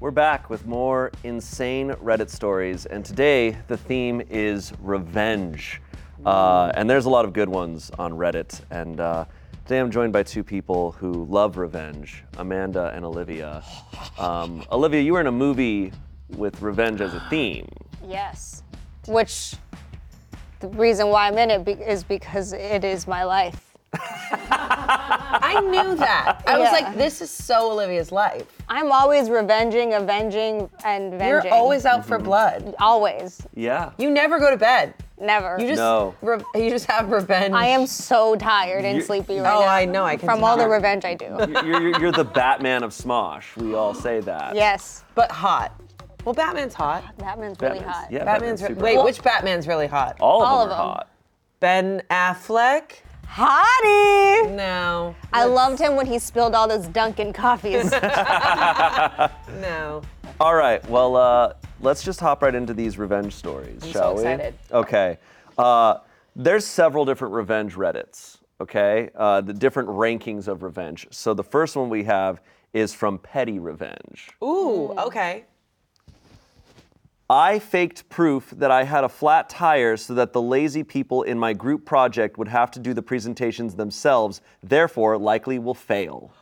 We're back with more insane Reddit stories, and today the theme is revenge. Uh, and there's a lot of good ones on Reddit. And uh, today I'm joined by two people who love revenge Amanda and Olivia. Um, Olivia, you were in a movie with revenge as a theme. Yes. Which the reason why I'm in it be- is because it is my life. I knew that. I was Yeah. like, this is so Olivia's life. I'm always revenging, avenging, and You're venging. always out for mm-hmm. blood. always, Yeah. You never go to bed. never. You just No. re- you just have revenge. I am so tired and You- sleepy oh, right Oh, now. I know, I can From all the tell. revenge I do. You're, you're, you're the Batman of Smosh. We all say that. yes, but hot. Well, Batman's hot. Batman's really Batman's- hot. Yeah, Batman's, re- super wait. hot. Which Batman's really hot? All of all them of are them. hot. Ben Affleck. Hottie! No. I loved him when he spilled all those Dunkin' coffees. No. All right. Well, uh, let's just hop right into these revenge stories, I'm shall so we? Okay. Uh, there's several different revenge Reddits. Okay, uh, the different rankings I faked proof that I had a flat tire so that the lazy people in my group project would have to do the presentations themselves, therefore, likely will fail.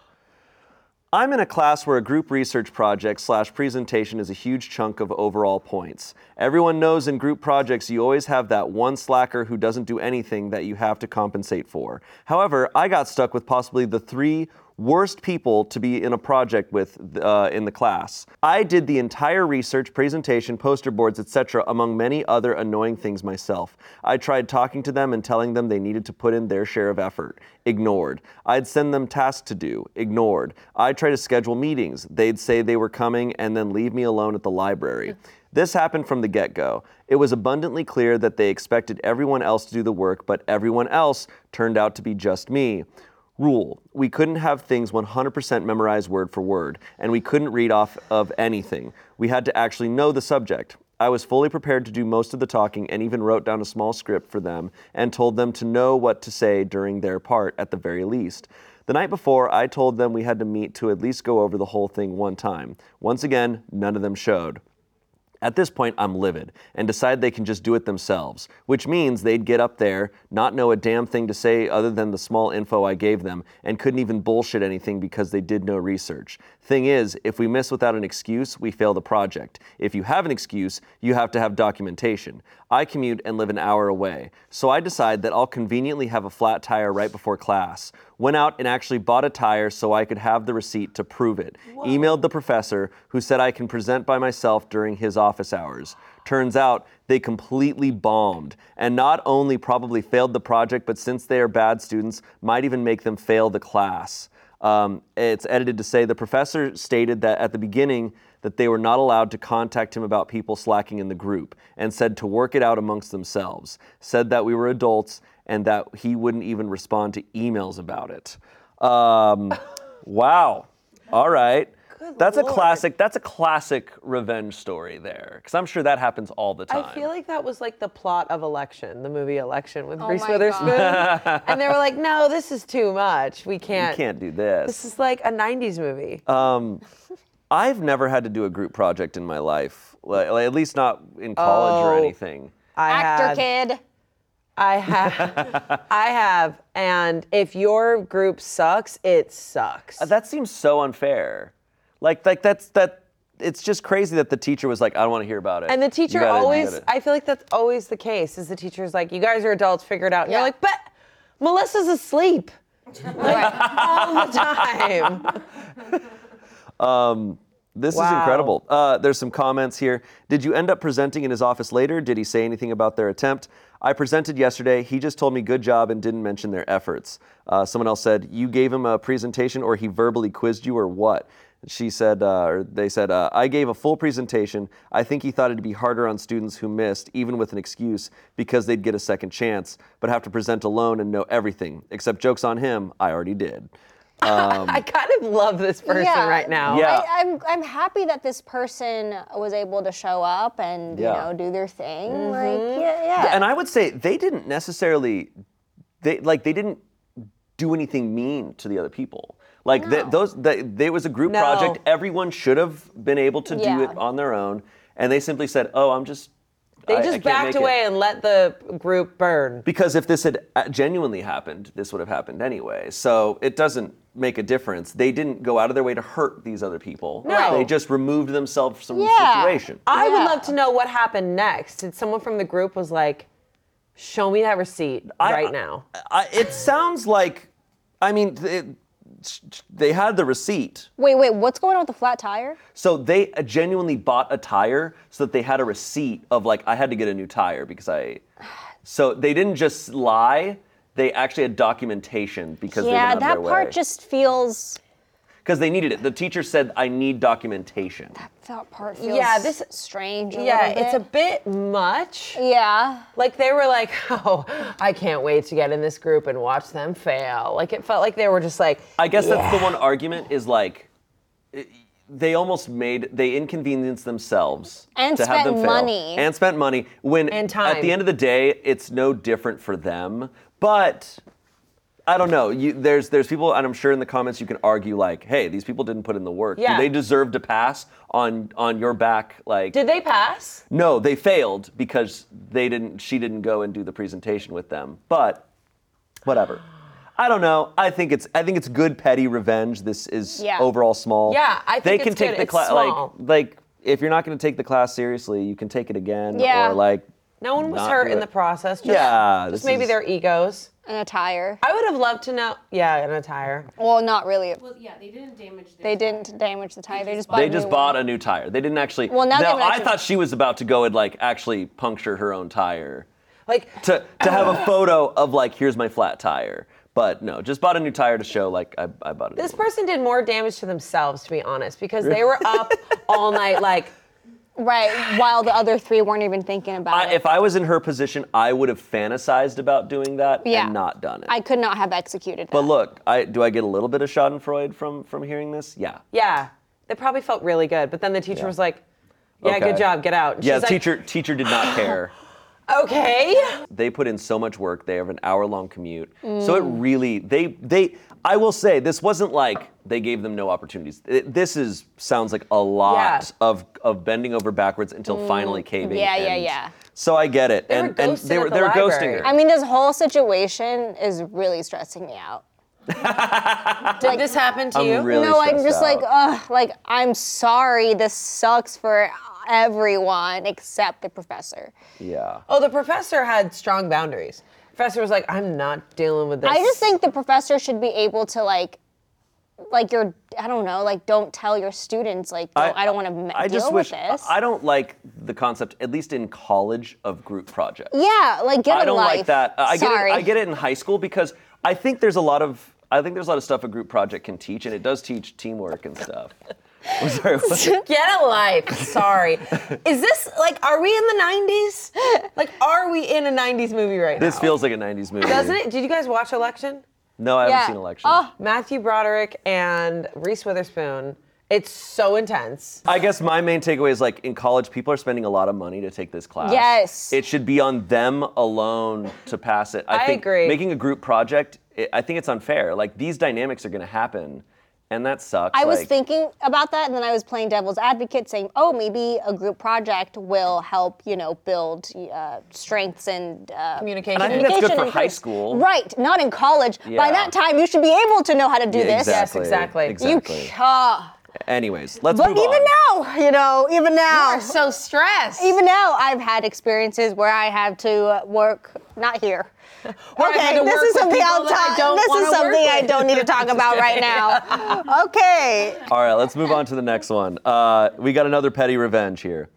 I'm in a class where a group research project slash presentation is a huge chunk of overall points. Everyone knows in group projects you always have that one slacker who doesn't do anything that you have to compensate for. However, I got stuck with possibly the three worst people to be in a project with uh, in the class. I did the entire research, presentation, poster boards, etc., among many other annoying things myself. I tried talking to them and telling them they needed to put in their share of effort. Ignored. I'd send them tasks to do. Ignored. I'd try to schedule meetings. They'd say they were coming and then leave me alone at the library. This happened from the get go. It was abundantly clear that they expected everyone else to do the work, but everyone else turned out to be just me. Rule We couldn't have things 100% memorized word for word, and we couldn't read off of anything. We had to actually know the subject. I was fully prepared to do most of the talking and even wrote down a small script for them and told them to know what to say during their part at the very least. The night before, I told them we had to meet to at least go over the whole thing one time. Once again, none of them showed. At this point, I'm livid and decide they can just do it themselves, which means they'd get up there, not know a damn thing to say other than the small info I gave them, and couldn't even bullshit anything because they did no research. Thing is, if we miss without an excuse, we fail the project. If you have an excuse, you have to have documentation. I commute and live an hour away, so I decide that I'll conveniently have a flat tire right before class. Went out and actually bought a tire so I could have the receipt to prove it. Emailed the professor, who said I can present by myself during his office hours. Turns out they completely bombed, and not only probably failed the project, but since they are bad students, might even make them fail the class. Um, it's edited to say the professor stated that at the beginning that they were not allowed to contact him about people slacking in the group and said to work it out amongst themselves. Said that we were adults and that he wouldn't even respond to emails about it. Um, wow. All right. that's a classic. That's a classic revenge story there, because I'm sure that happens all the time. I feel like that was like the plot of Election, the movie Election with Oh Reese Witherspoon. and they were like, no, this is too much. We can't. We can't do This this. is like a 90s movie. Um, I've never had to do a group project in my life, like, like, at least not in college or Oh. anything. I Actor had, kid. I have. I have. And if your group sucks, it sucks. That seems so unfair. Like, like that's that. It's just crazy that the teacher was like, "I don't want to hear about it." and the You teacher always. I feel like that's always the case, is the teacher's like, you guys are adults, figure it out. And Yeah. you're like, but Melissa's asleep. Like, all the time. This is incredible. Uh, there's some comments here. Did you end up presenting in his office later? Did he say anything about their attempt? I presented yesterday. He just told me good job and didn't mention their efforts. Uh, someone else said, You gave him a presentation or he verbally quizzed you or what? She said, uh, or they said, uh, I gave a full presentation. I think he thought it'd be harder on students who missed, even with an excuse, because they'd get a second chance, but have to present alone and know everything. Except jokes on him, I already did. I kind of love this person Yeah. right now. Yeah. I, I'm I'm happy that this person was able to show up and Yeah. you know do their thing. Like yeah, yeah. And I would say they didn't necessarily, they like they didn't do anything mean to the other people. Like th- those, th- there was a group No. project. Everyone should have been able to do it on their own, and they simply said, "Oh, I'm just." They I- I just can't backed make it." away and let the group burn. Because if this had uh, genuinely happened, this would have happened anyway. So it doesn't make a difference. They didn't go out of their way to hurt these other people. No. They just removed themselves from the Yeah. situation. I would Yeah. love to know what happened next. Did someone from the group was like, "Show me that receipt I- right now"? I, it sounds like, I mean, it, they had the receipt. Wait, wait, what's going on with the flat tire? So they uh, genuinely bought a tire so that they had a receipt of like I had to get a new tire because I. So they didn't just lie; they actually had documentation because they went yeah, that their part way. just feels. because they needed it. The teacher said I need documentation. That part feels Yeah, this- strange. A Yeah, little it's a bit. bit much. Yeah. Like they were like, "Oh, I can't wait to get in this group and watch them fail." Like it felt like they were just like, I guess that's the one argument is like. i- They almost made they inconvenienced themselves And to have them spent fail. money. and spent money when And at the end of the day it's no different for them. But I don't know. You, there's there's people, and I'm sure in the comments you can argue like, hey, these people didn't put in the work. Yeah. Do they deserve to pass on on your back? Like, Did they pass? no, they failed because they didn't. She didn't go and do the presentation with them. But whatever. I don't know. I think it's I think it's good petty revenge. This is Yeah. overall small. Yeah, I think they can it's take good. the class like like if you're not going to take the class seriously, you can take it again Yeah. or like No one was not hurt in it. the process. Just, Yeah, just maybe is- their egos. And attire. I would have loved to know. Yeah, in attire. Well, not really. Well, yeah, they didn't damage. Their They didn't damage the tire. They just bought. They a just new bought one. a new tire. They didn't actually. Well, now they haven't I actually- thought she was about to go and like actually puncture her own tire. Like To to have a photo of like here's my flat tire. But no, just bought a new tire to show like I, I bought it. this person did more damage to themselves, to be honest, because they were up all night. Like Right, while the other three weren't even thinking about I, it. if I was in her position, I would have fantasized about doing that Yeah. and not done it. I could not have executed that. but look, I do I get a little bit of Schadenfreude from from hearing this? Yeah. Yeah, they probably felt really good. But then the teacher was like, "Yeah, Okay. good job, get out." And Yeah, she's the like, teacher teacher did not care. Okay. they put in so much work. They have an hour long commute. So it Mm. really they they I will say this wasn't like they gave them no opportunities. It- this is sounds like a lot Yeah. Mm. of of bending over backwards until finally caving. Yeah, yeah, and yeah. So I get it. They were and and they were the they were ghosting library. her. I mean, this whole situation is really stressing me out. Did this happen to I'm you? really no, I'm stressed just like, out. ugh, like I'm sorry. This sucks for everyone except the professor. yeah. oh, the professor had strong boundaries. Professor was like, "I'm not dealing with this." I just think the professor should be able to like, like your, I don't know, like don't tell your students like, don't, I, don't want to I deal just with wish this. I don't like the concept, at least in college, of group projects. yeah, like get I a don't life. like that. I get sorry. it. I get it in high school because I think there's a lot of I think there's a lot of stuff a group project can teach, and it does teach teamwork and stuff. I'm sorry. what? Get a life. Sorry. Is this like, are we in the 90s? Like, are we in a 90s movie right now? This feels like a '90s movie. Doesn't it? Did you guys watch Election? No, I haven't Yeah. seen Election. Oh, Matthew Broderick and Reese Witherspoon. It's so intense. I guess my main takeaway is like in college, people are spending a lot of money to take this class. Yes. It should be on them alone to pass it. I, I think agree. making a group project, it, I think it's unfair. Like these dynamics are going to happen, and that sucks. I was Like, thinking about that, and then I was playing devil's advocate, saying, "Oh, maybe a group project will help, you know, build uh, strengths and uh, Communication. And I think that's good for and high school. Right, not in college. By that time, you should be able to know how to do Yeah, this. exactly. exactly. You You, Exactly. uh, Anyways, let's but move even on. now, you know, even now, so stressed. even now, I've had experiences where I have to uh, work, not here. Where I've had Okay, this is something I'll talk. don't This is something I don't need to talk about right now. Okay. All right, let's move on to the next one. Uh, we got another petty revenge here.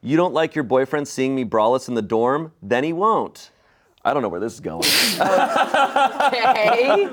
You don't like your boyfriend seeing me braless in the dorm? Then he won't. I don't know where this is going. Okay.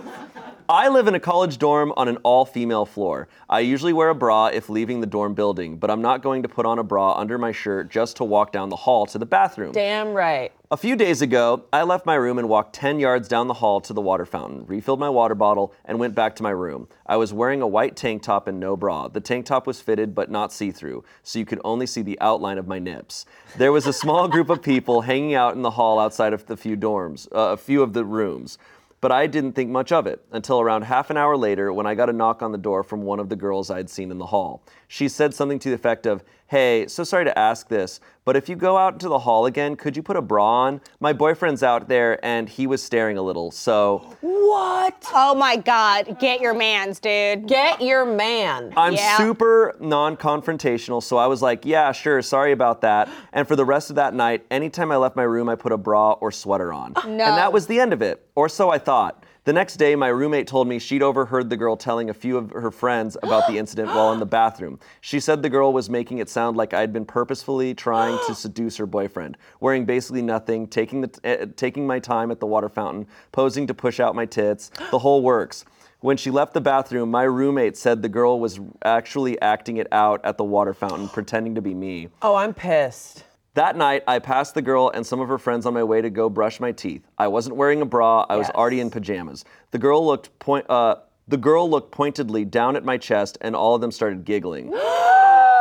I live in a college dorm on an all female floor. I usually wear a bra if leaving the dorm building, but I'm not going to put on a bra under my shirt just to walk down the hall to the bathroom. Damn right. A few days ago, I left my room and walked 10 yards down the hall to the water fountain, refilled my water bottle, and went back to my room. I was wearing a white tank top and no bra. The tank top was fitted but not see through, so you could only see the outline of my nips. There was a small group of people hanging out in the hall outside of the few dorms, uh, a few of the rooms. But I didn't think much of it until around half an hour later when I got a knock on the door from one of the girls I'd seen in the hall. She said something to the effect of, Hey, so sorry to ask this, but if you go out into the hall again, could you put a bra on? My boyfriend's out there and he was staring a little, so What? Oh my God, get your man's, dude. Get your man. I'm Yeah. super non confrontational, so I was like, yeah, sure, sorry about that. And for the rest of that night, anytime I left my room, I put a bra or sweater on. No. And that was the end of it, or so I thought. The next day, my roommate told me she'd overheard the girl telling a few of her friends about the incident while in the bathroom. She said the girl was making it sound like I'd been purposefully trying to seduce her boyfriend, wearing basically nothing, taking, the uh, taking my time at the water fountain, posing to push out my tits, the whole works. When she left the bathroom, my roommate said the girl was actually acting it out at the water fountain, pretending to be me. Oh, I'm pissed. That night, I passed the girl and some of her friends on my way to go brush my teeth. I wasn't wearing a bra. I was already in pajamas. The girl looked point. Uh, the girl looked pointedly down at my chest, and all of them started giggling.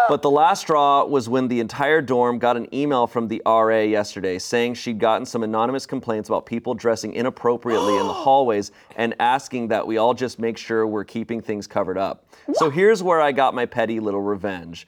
But the last straw was when the entire dorm got an email from the RA yesterday saying she'd gotten some anonymous complaints about people dressing inappropriately in the hallways and asking that we all just make sure we're keeping things covered up. So here's where I got my petty little revenge.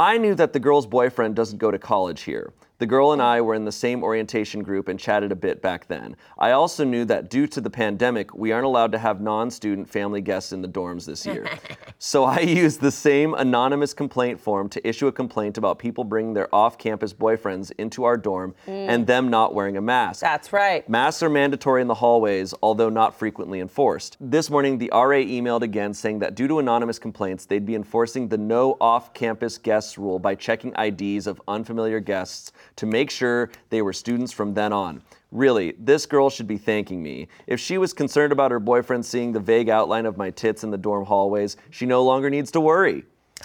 I knew that the girl's boyfriend doesn't go to college here. The girl and I were in the same orientation group and chatted a bit back then. I also knew that due to the pandemic, we aren't allowed to have non student family guests in the dorms this year. so I used the same anonymous complaint form to issue a complaint about people bringing their off campus boyfriends into our dorm mm. and them not wearing a mask. That's right. Masks are mandatory in the hallways, although not frequently enforced. This morning, the RA emailed again saying that due to anonymous complaints, they'd be enforcing the no off campus guests rule by checking IDs of unfamiliar guests to make sure they were students from then on. Really, this girl should be thanking me. If she was concerned about her boyfriend seeing the vague outline of my tits in the dorm hallways, she no longer needs to worry.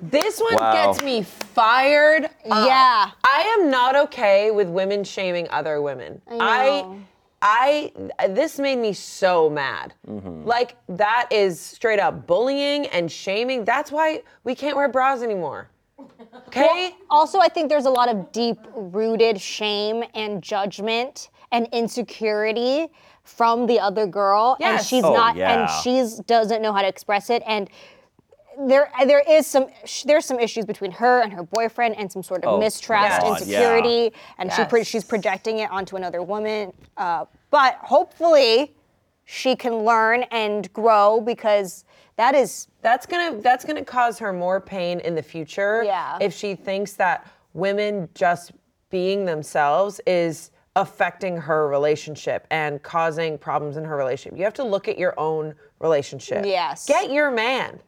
This one Wow. gets me fired. up. Yeah. I am not okay with women shaming other women. I know. I this made me so mad. Mm-hmm. Like that is straight up bullying and shaming. That's why we can't wear bras anymore. Okay? Also, I think there's a lot of deep rooted shame and judgment and insecurity from the other girl. And Yes. she's Oh, not, yeah. and she's doesn't know how to express it. And there, there is some, sh- there's some issues between her and her boyfriend, and some sort of Oh, mistrust, God, insecurity, and she, pro- Yes. she's projecting it onto another woman. Uh, but hopefully, she can learn and grow because that is That's gonna that's gonna cause her more pain in the future. Yeah. If she thinks that women just being themselves is affecting her relationship and causing problems in her relationship. You have to look at your own relationship. Yes. Get your man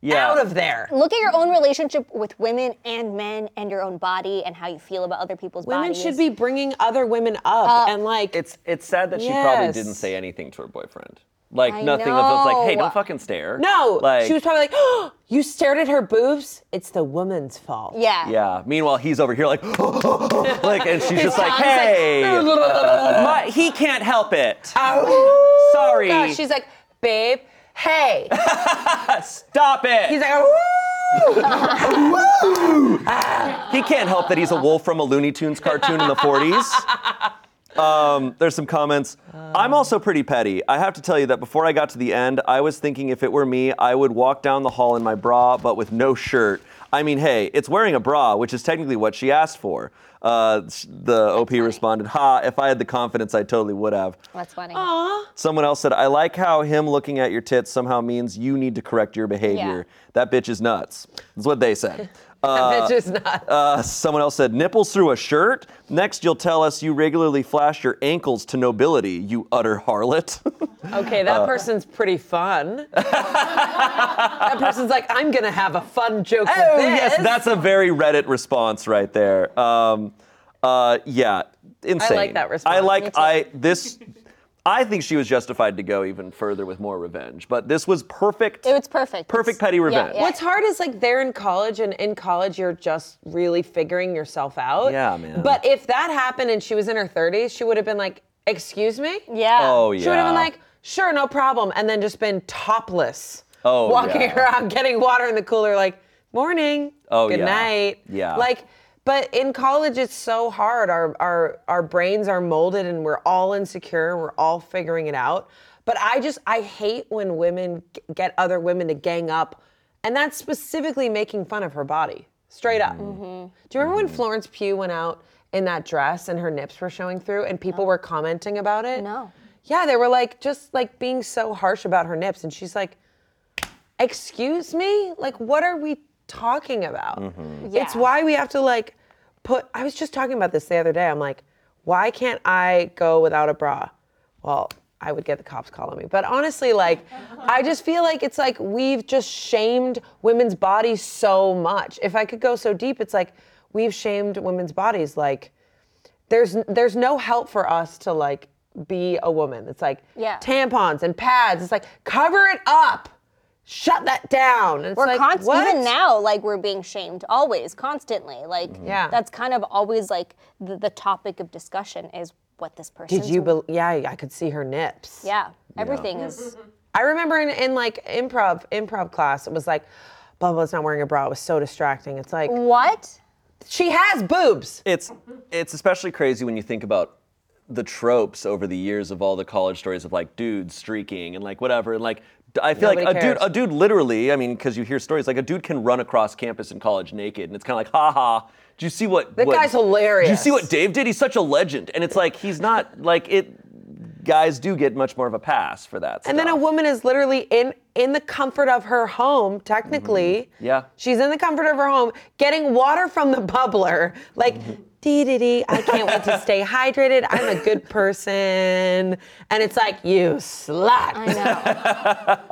Yeah. out of there. look at your own relationship with women and men and your own body and how you feel about other people's Women bodies. should be bringing other women up uh, and like It's it's sad that she probably didn't say anything to her boyfriend. Like I nothing of it's like, hey, don't fucking stare. no. Like she was probably like, oh, you stared at her boobs. It's the woman's fault. Yeah. Yeah. Meanwhile, he's over here like, like, and she's just like, tongue's like, hey, my, he can't help it. Oh, Sorry. gosh. She's like, babe, hey. Stop it. He's like, "Woo." he can't help that he's a wolf from a Looney Tunes cartoon in the 40s. Um, there's some comments. I'm also pretty petty. I have to tell you that before I got to the end, I was thinking if it were me, I would walk down the hall in my bra, but with no shirt. I mean, hey, it's wearing a bra, which is technically what she asked for. Uh, the OP responded, "Ha! If I had the confidence, I totally would have." That's funny. Aww. Someone else said, I like how him looking at your tits somehow means you need to correct your behavior. That bitch is nuts. That's what they said. That bitch is not. Uh, someone else said, nipples through a shirt? Next, you'll tell us you regularly flash your ankles to nobility, you utter harlot. Okay, uh, that person's pretty fun. that person's like, I'm gonna have a fun joke oh, with this. yes, that's a very Reddit response right there. Um, uh, yeah, insane. I like that response. I like. I, this, I think she was justified to go even further with more revenge, but this was perfect. it was perfect. Perfect It's- petty yeah, revenge. yeah. What's hard is like they're in college, and in college you're just really figuring yourself out. Yeah, man. But if that happened and she was in her 30s, she would have been like, "Excuse me." Yeah. Oh, yeah. She would have been like, "Sure, no problem," and then just been topless. Oh, walking yeah. around getting water in the cooler, like, "Morning." Oh, Good yeah. night. Yeah. Like. But in college, it's so hard. Our, our, our brains are molded and we're all insecure. We're all figuring it out. But I just, I hate when women get other women to gang up. And that's specifically making fun of her body, straight up. Mm-hmm. Do you remember when Florence Pugh went out in that dress and her nips were showing through and people were commenting about it? No. Yeah, they were like, just like being so harsh about her nips. And she's like, excuse me? Like, what are we talking about? It's Yeah. why we have to like put. I was just talking about this the other day. I'm like, why can't I go without a bra? Well, I would get the cops calling me. But honestly, like, I just feel like it's like we've just shamed women's bodies so much. If I could go so deep, it's like we've shamed women's bodies. Like, there's there's no help for us to like be a woman. It's like Yeah. tampons and pads. It's like cover it up. Shut that down. And it's We're like, const- what? even now, like we're being shamed always, constantly. Like mm. Yeah. that's kind of always like the, the topic of discussion is what this person. Did you? Be- yeah, I could see her nips. Yeah, everything is. I remember in, in like improv improv class, it was like, blah blah's not wearing a bra. It was so distracting. It's like What? she has boobs. It's it's especially crazy when you think about the tropes over the years of all the college stories of like dudes streaking and like whatever and like d- I feel like Nobody a dude a dude literally I mean because you hear stories like a dude can run across campus in college naked and it's kind of like ha ha do you see what That what- guy's hilarious. do you see what Dave did he's such a legend and it's like he's not like it guys do get much more of a pass for that And then a woman is literally in in the comfort of her home, technically. Mm-hmm. Yeah. She's in the comfort of her home, getting water from the bubbler. Like, dee dee dee, I can't wait to stay hydrated. I'm a good person. And it's like, you slut. I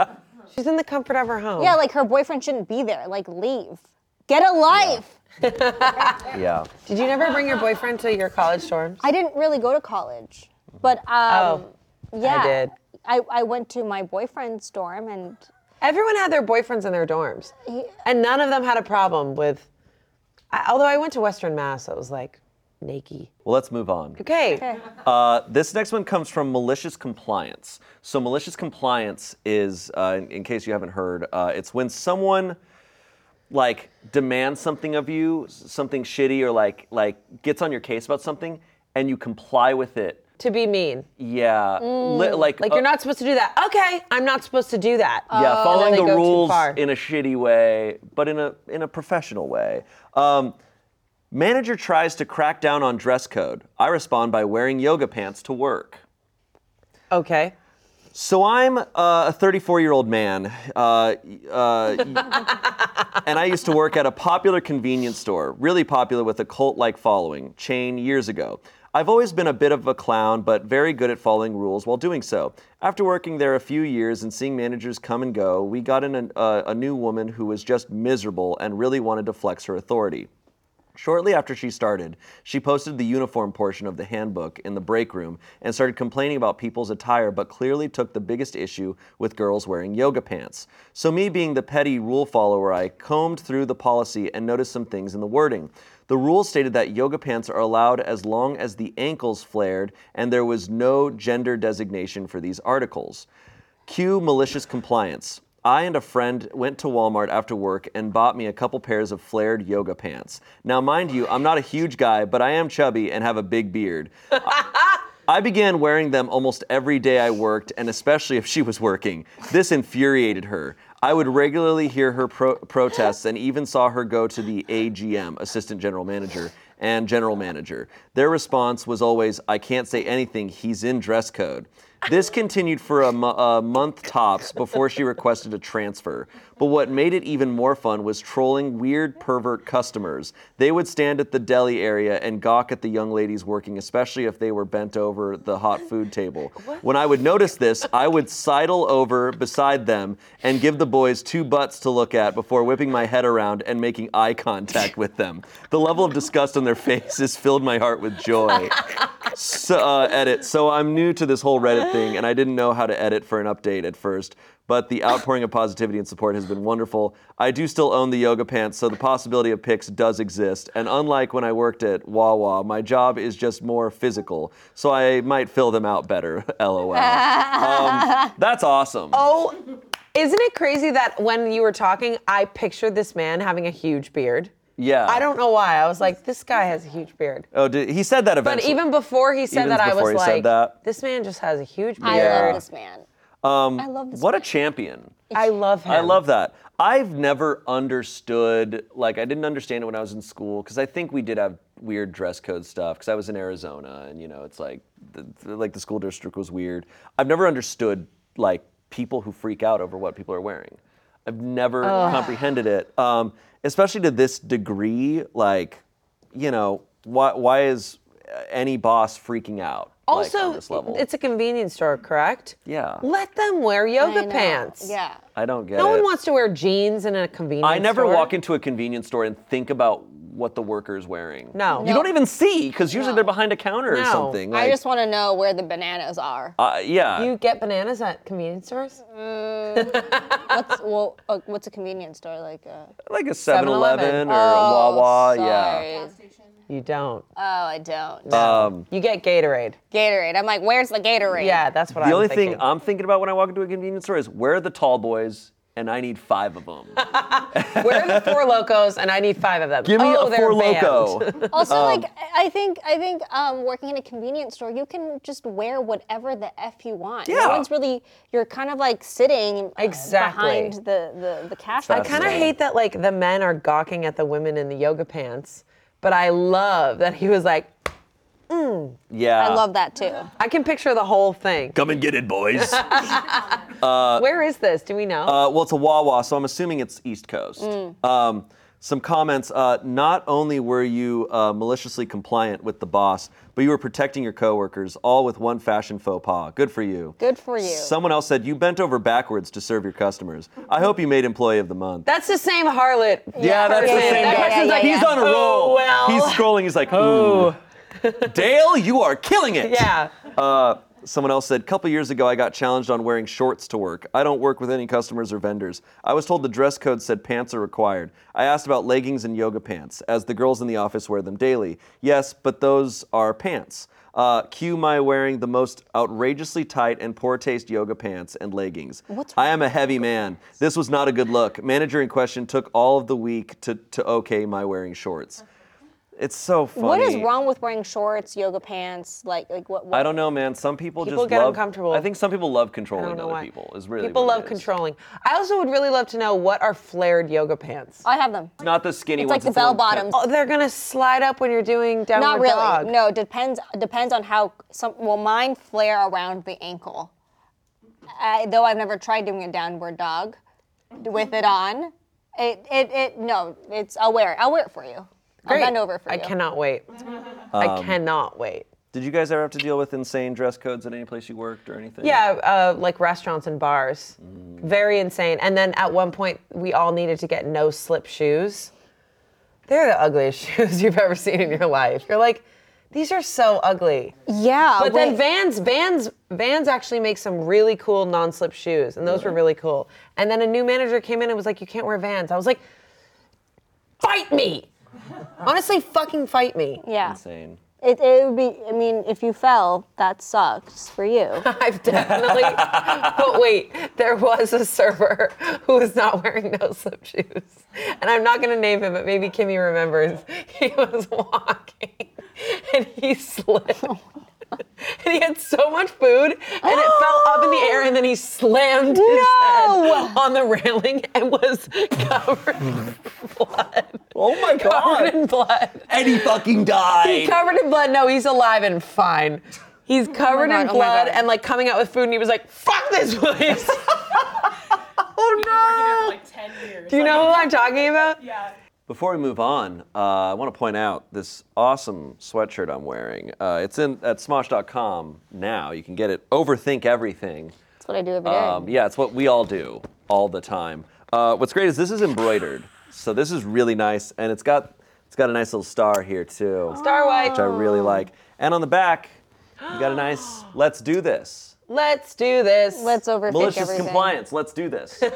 know. She's in the comfort of her home. yeah, like her boyfriend shouldn't be there. Like leave. Get a life. yeah Did you never bring your boyfriend to your college dorms? I didn't really go to college, but um, yeah, did. I, I went to my boyfriend's dorm and Everyone had their boyfriends in their dorms. And none of them had a problem with, I, although I went to Western Mass, so it was like, naked. well let's move on Okay. Uh, this next one comes from malicious compliance. So malicious compliance is, uh, in, in case you haven't heard, uh, it's when someone like demands something of you, s- something shitty, or like like gets on your case about something, and you comply with it. To be mean. Yeah, li- like Like uh, you're not supposed to do that. Okay, I'm not supposed to do that. yeah, following they the go too rules far. in a shitty way, but in a in a professional way. Um, manager tries to crack down on dress code. I respond by wearing yoga pants to work. Okay. So I'm uh, a 34 year old man, uh, uh, and I used to work at a popular convenience store, really popular with a cult like following, chain years ago. I've always been a bit of a clown, but very good at following rules while doing so. After working there a few years and seeing managers come and go, we got in a, uh, a new woman who was just miserable and really wanted to flex her authority. Shortly after she started, she posted the uniform portion of the handbook in the break room and started complaining about people's attire, but clearly took the biggest issue with girls wearing yoga pants. So, me being the petty rule follower, I combed through the policy and noticed some things in the wording. The rule stated that yoga pants are allowed as long as the ankles flared, and there was no gender designation for these articles. Cue malicious compliance. I and a friend went to Walmart after work and bought me a couple pairs of flared yoga pants. Now, mind you, I'm not a huge guy, but I am chubby and have a big beard. I began wearing them almost every day I worked, and especially if she was working. This infuriated her. I would regularly hear her pro- protests and even saw her go to the AGM, Assistant General Manager, and General Manager. Their response was always, I can't say anything, he's in dress code. This continued for a, mo- a month tops before she requested a transfer. But what made it even more fun was trolling weird pervert customers. They would stand at the deli area and gawk at the young ladies working, especially if they were bent over the hot food table. When I would notice this, I would sidle over beside them and give the boys two butts to look at before whipping my head around and making eye contact with them. The level of disgust on their faces filled my heart with joy. So, uh, edit. So I'm new to this whole Reddit thing, and I didn't know how to edit for an update at first. But the outpouring of positivity and support has been wonderful. I do still own the yoga pants, so the possibility of pics does exist. And unlike when I worked at Wawa, my job is just more physical, so I might fill them out better. LOL. Um, that's awesome. Oh, isn't it crazy that when you were talking, I pictured this man having a huge beard? Yeah. I don't know why. I was like, this guy has a huge beard. Oh, did, he said that But eventually. even before he said Even that, I before was he said like, that. this man just has a huge beard. I Yeah. love this man. Um, I love this what a man. champion. I love him. I love that. I've never understood, like, I didn't understand it when I was in school because I think we did have weird dress code stuff because I was in Arizona and, you know, it's like, the, the- like the school district was weird. I've never understood, like, people who freak out over what people are wearing. I've never comprehended it, um, especially to this degree. Like, you know, why, why is any boss freaking out? like, Also, on this level? it's a convenience store, correct? Yeah. Let them wear I yoga know. pants. Yeah. I don't get it. No one wants to wear jeans in a convenience store. I never store. walk into a convenience store and think about what the worker's wearing. No. You No. don't even see because usually No. they're behind a counter or No. something. I like- just want to know where the bananas are. uh, yeah. You get bananas at convenience stores? What's, well, uh, what's a convenience store like? Uh, like a 7-Eleven 7-Eleven. or oh, a Wawa. Yeah. You don't. Oh, I don't. Um, You get Gatorade. Gatorade. I'm like, where's the Gatorade? Yeah, that's what the I'm only thinking. thing I'm thinking about when I walk into a convenience store is where are the tall boys and I need five of them. Where are the Four Lokos? And I need five of them. Give me oh, a Four Loko. Also, like, I think, I think um, working in a convenience store, you can just wear whatever the f you want. Yeah. No one's really. You're kind of like sitting uh, Exactly. behind the the the cash. I kind of hate that like the men are gawking at the women in the yoga pants, but I love that he was like, yeah. I love that too. I can picture the whole thing. Come and get it, boys. Where is this? Do we know? Uh, well, it's a Wawa, so I'm assuming it's East Coast. Um, some comments. Uh, not only were you uh, maliciously compliant with the boss, but you were protecting your coworkers, all with one fashion faux pas. Good for you. Good for you. Someone else said you bent over backwards to serve your customers. I hope you made Employee of the Month. that's the same harlot. yeah, that's the yeah, same yeah, guy. yeah, yeah, He's yeah. on a roll. Oh, well. He's scrolling. He's like, ooh. Dale, you are killing it. Yeah. Uh, someone else said, a couple years ago, I got challenged on wearing shorts to work. I don't work with any customers or vendors. I was told the dress code said pants are required. I asked about leggings and yoga pants, as the girls in the office wear them daily. Yes, but those are pants. Uh, cue my wearing the most outrageously tight and poor taste yoga pants and leggings. What's I am a heavy man. This was not a good look. Manager in question took all of the week to, to okay my wearing shorts. It's so funny. What is wrong with wearing shorts, yoga pants? Like, like what? what I don't know, man. Some people, People just get love. uncomfortable. I think some people love I controlling don't know other why. people. Is really People what love it is. controlling. I also would really love to know what are flared yoga pants. I have them. Not the skinny It's ones. like the ones bell that- bottoms. Oh, they're gonna slide up when you're doing downward dog. Not really. dog. No, depends depends on how some. Well, mine flare around the ankle. I, though I've never tried doing a downward dog with it on. It it it no. It's I'll wear it. I'll wear it for you. Great. I'll bend over for I you. cannot wait. Um, I cannot wait. Did you guys ever have to deal with insane dress codes at any place you worked or anything? Yeah, uh, like restaurants and bars. Mm. Very insane. And then at one point, we all needed to get no slip shoes. They're the ugliest shoes you've ever seen in your life. You're like, these are so ugly. Yeah, But then wait. Vans, Vans, Vans actually make some really cool non-slip shoes, and those were really cool. And then a new manager came in and was like, "You can't wear Vans." I was like, "Fight me!" Honestly, fucking fight me. yeah. Insane. It, it would be. I mean, if you fell, that sucks for you. I've definitely. but wait, there was a server who was not wearing no slip shoes, and I'm not gonna name him, but maybe Kimmy remembers. He was walking, and he slipped. And he had so much food, and it fell up in the air, and then he slammed his No! head on the railing and was covered in blood. Oh my Covered god. in blood. And he fucking died. He's covered in blood. No, he's alive and fine. He's covered God, in oh blood God. and like coming out with food, and he was like, "Fuck this place." oh no. like Do you know who I'm talking about? Yeah. Before we move on, uh, I want to point out this awesome sweatshirt I'm wearing. Uh, it's in at Smosh.com now. You can get it. Overthink everything. That's what I do every day. Um, yeah, it's what we all do all the time. Uh, what's great is this is embroidered, so this is really nice, and it's got it's got a nice little star here too, Star White. which I really like. And on the back, you got a nice "Let's do this." Let's do this. Let's overthink Malicious everything. compliance. Let's do this.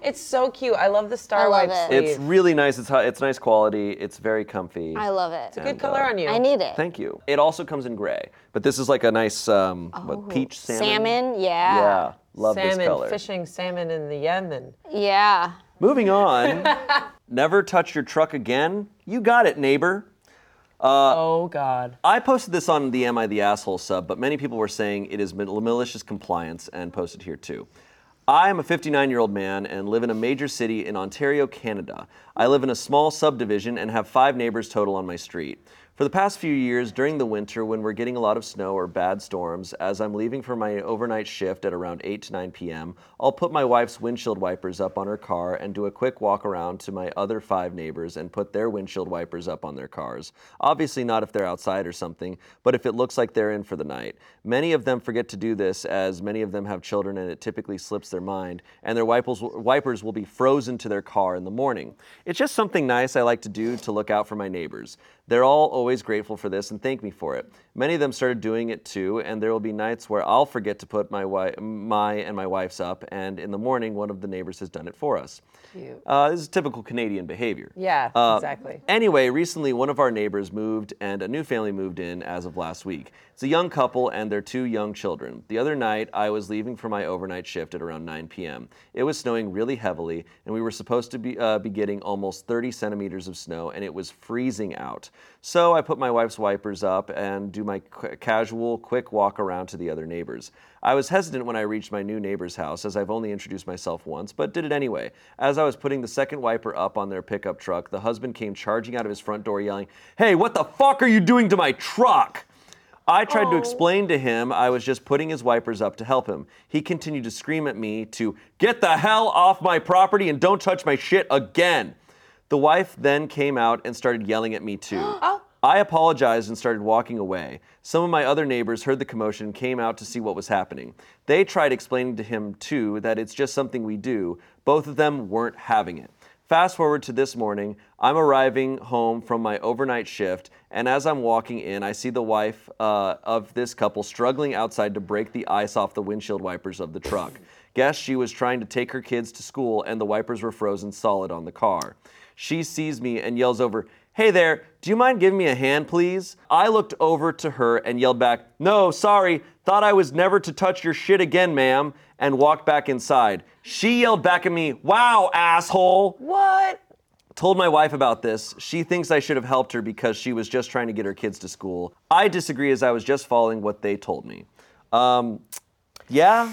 It's so cute. I love the Star I love White it. sleeve. it's really nice. It's hi- it's nice quality. It's very comfy. I love it. It's a good and, color uh, on you. I need it. Thank you. It also comes in gray, but this is like a nice um, what peach salmon. Salmon, yeah. Yeah, love salmon, this color. fishing salmon in the Yemen. Yeah. Moving on. Never touch your truck again. You got it, neighbor. Uh, oh God. I posted this on the Am I the Asshole sub, but many people were saying it is malicious compliance and posted here too. I am a 59 year old man and live in a major city in Ontario, Canada. I live in a small subdivision and have five neighbors total on my street. For the past few years, during the winter, when we're getting a lot of snow or bad storms, as I'm leaving for my overnight shift at around 8 to 9 p.m., I'll put my wife's windshield wipers up on her car and do a quick walk around to my other five neighbors and put their windshield wipers up on their cars. Obviously, not if they're outside or something, but if it looks like they're in for the night. Many of them forget to do this, as many of them have children and it typically slips their mind, and their wipers, will be frozen to their car in the morning. It's just something nice I like to do to look out for my neighbors. They're all always grateful for this and thank me for it. Many of them started doing it too, and there will be nights where I'll forget to put my wi- my and my wife's up, and in the morning, one of the neighbors has done it for us. Cute. Uh, this is typical Canadian behavior. Yeah, Uh, exactly. Anyway, recently one of our neighbors moved and a new family moved in as of last week. It's a young couple and their two young children. The other night, I was leaving for my overnight shift at around 9 p.m. It was snowing really heavily, and we were supposed to be, uh, be getting almost 30 centimeters of snow, and it was freezing out. So I put my wife's wipers up and do my casual, quick walk around to the other neighbors. I was hesitant when I reached my new neighbor's house, as I've only introduced myself once, but did it anyway. As I was putting the second wiper up on their pickup truck, the husband came charging out of his front door yelling, Hey, what the fuck are you doing to my truck? I tried to oh. explain to him I was just putting his wipers up to help him. He continued to scream at me to get the hell off my property and don't touch my shit again. The wife then came out and started yelling at me too. Oh. I apologized and started walking away. Some of my other neighbors heard the commotion and came out to see what was happening. They tried explaining to him too that it's just something we do. Both of them weren't having it. Fast forward to this morning, I'm arriving home from my overnight shift, and as I'm walking in, I see the wife uh, of this couple struggling outside to break the ice off the windshield wipers of the truck. Guess she was trying to take her kids to school, and the wipers were frozen solid on the car. She sees me and yells over, Hey there, do you mind giving me a hand, please? I looked over to her and yelled back, No, sorry, thought I was never to touch your shit again, ma'am, and walked back inside. She yelled back at me, Wow, asshole! What? Told my wife about this. She thinks I should have helped her because she was just trying to get her kids to school. I disagree as I was just following what they told me. Um, yeah,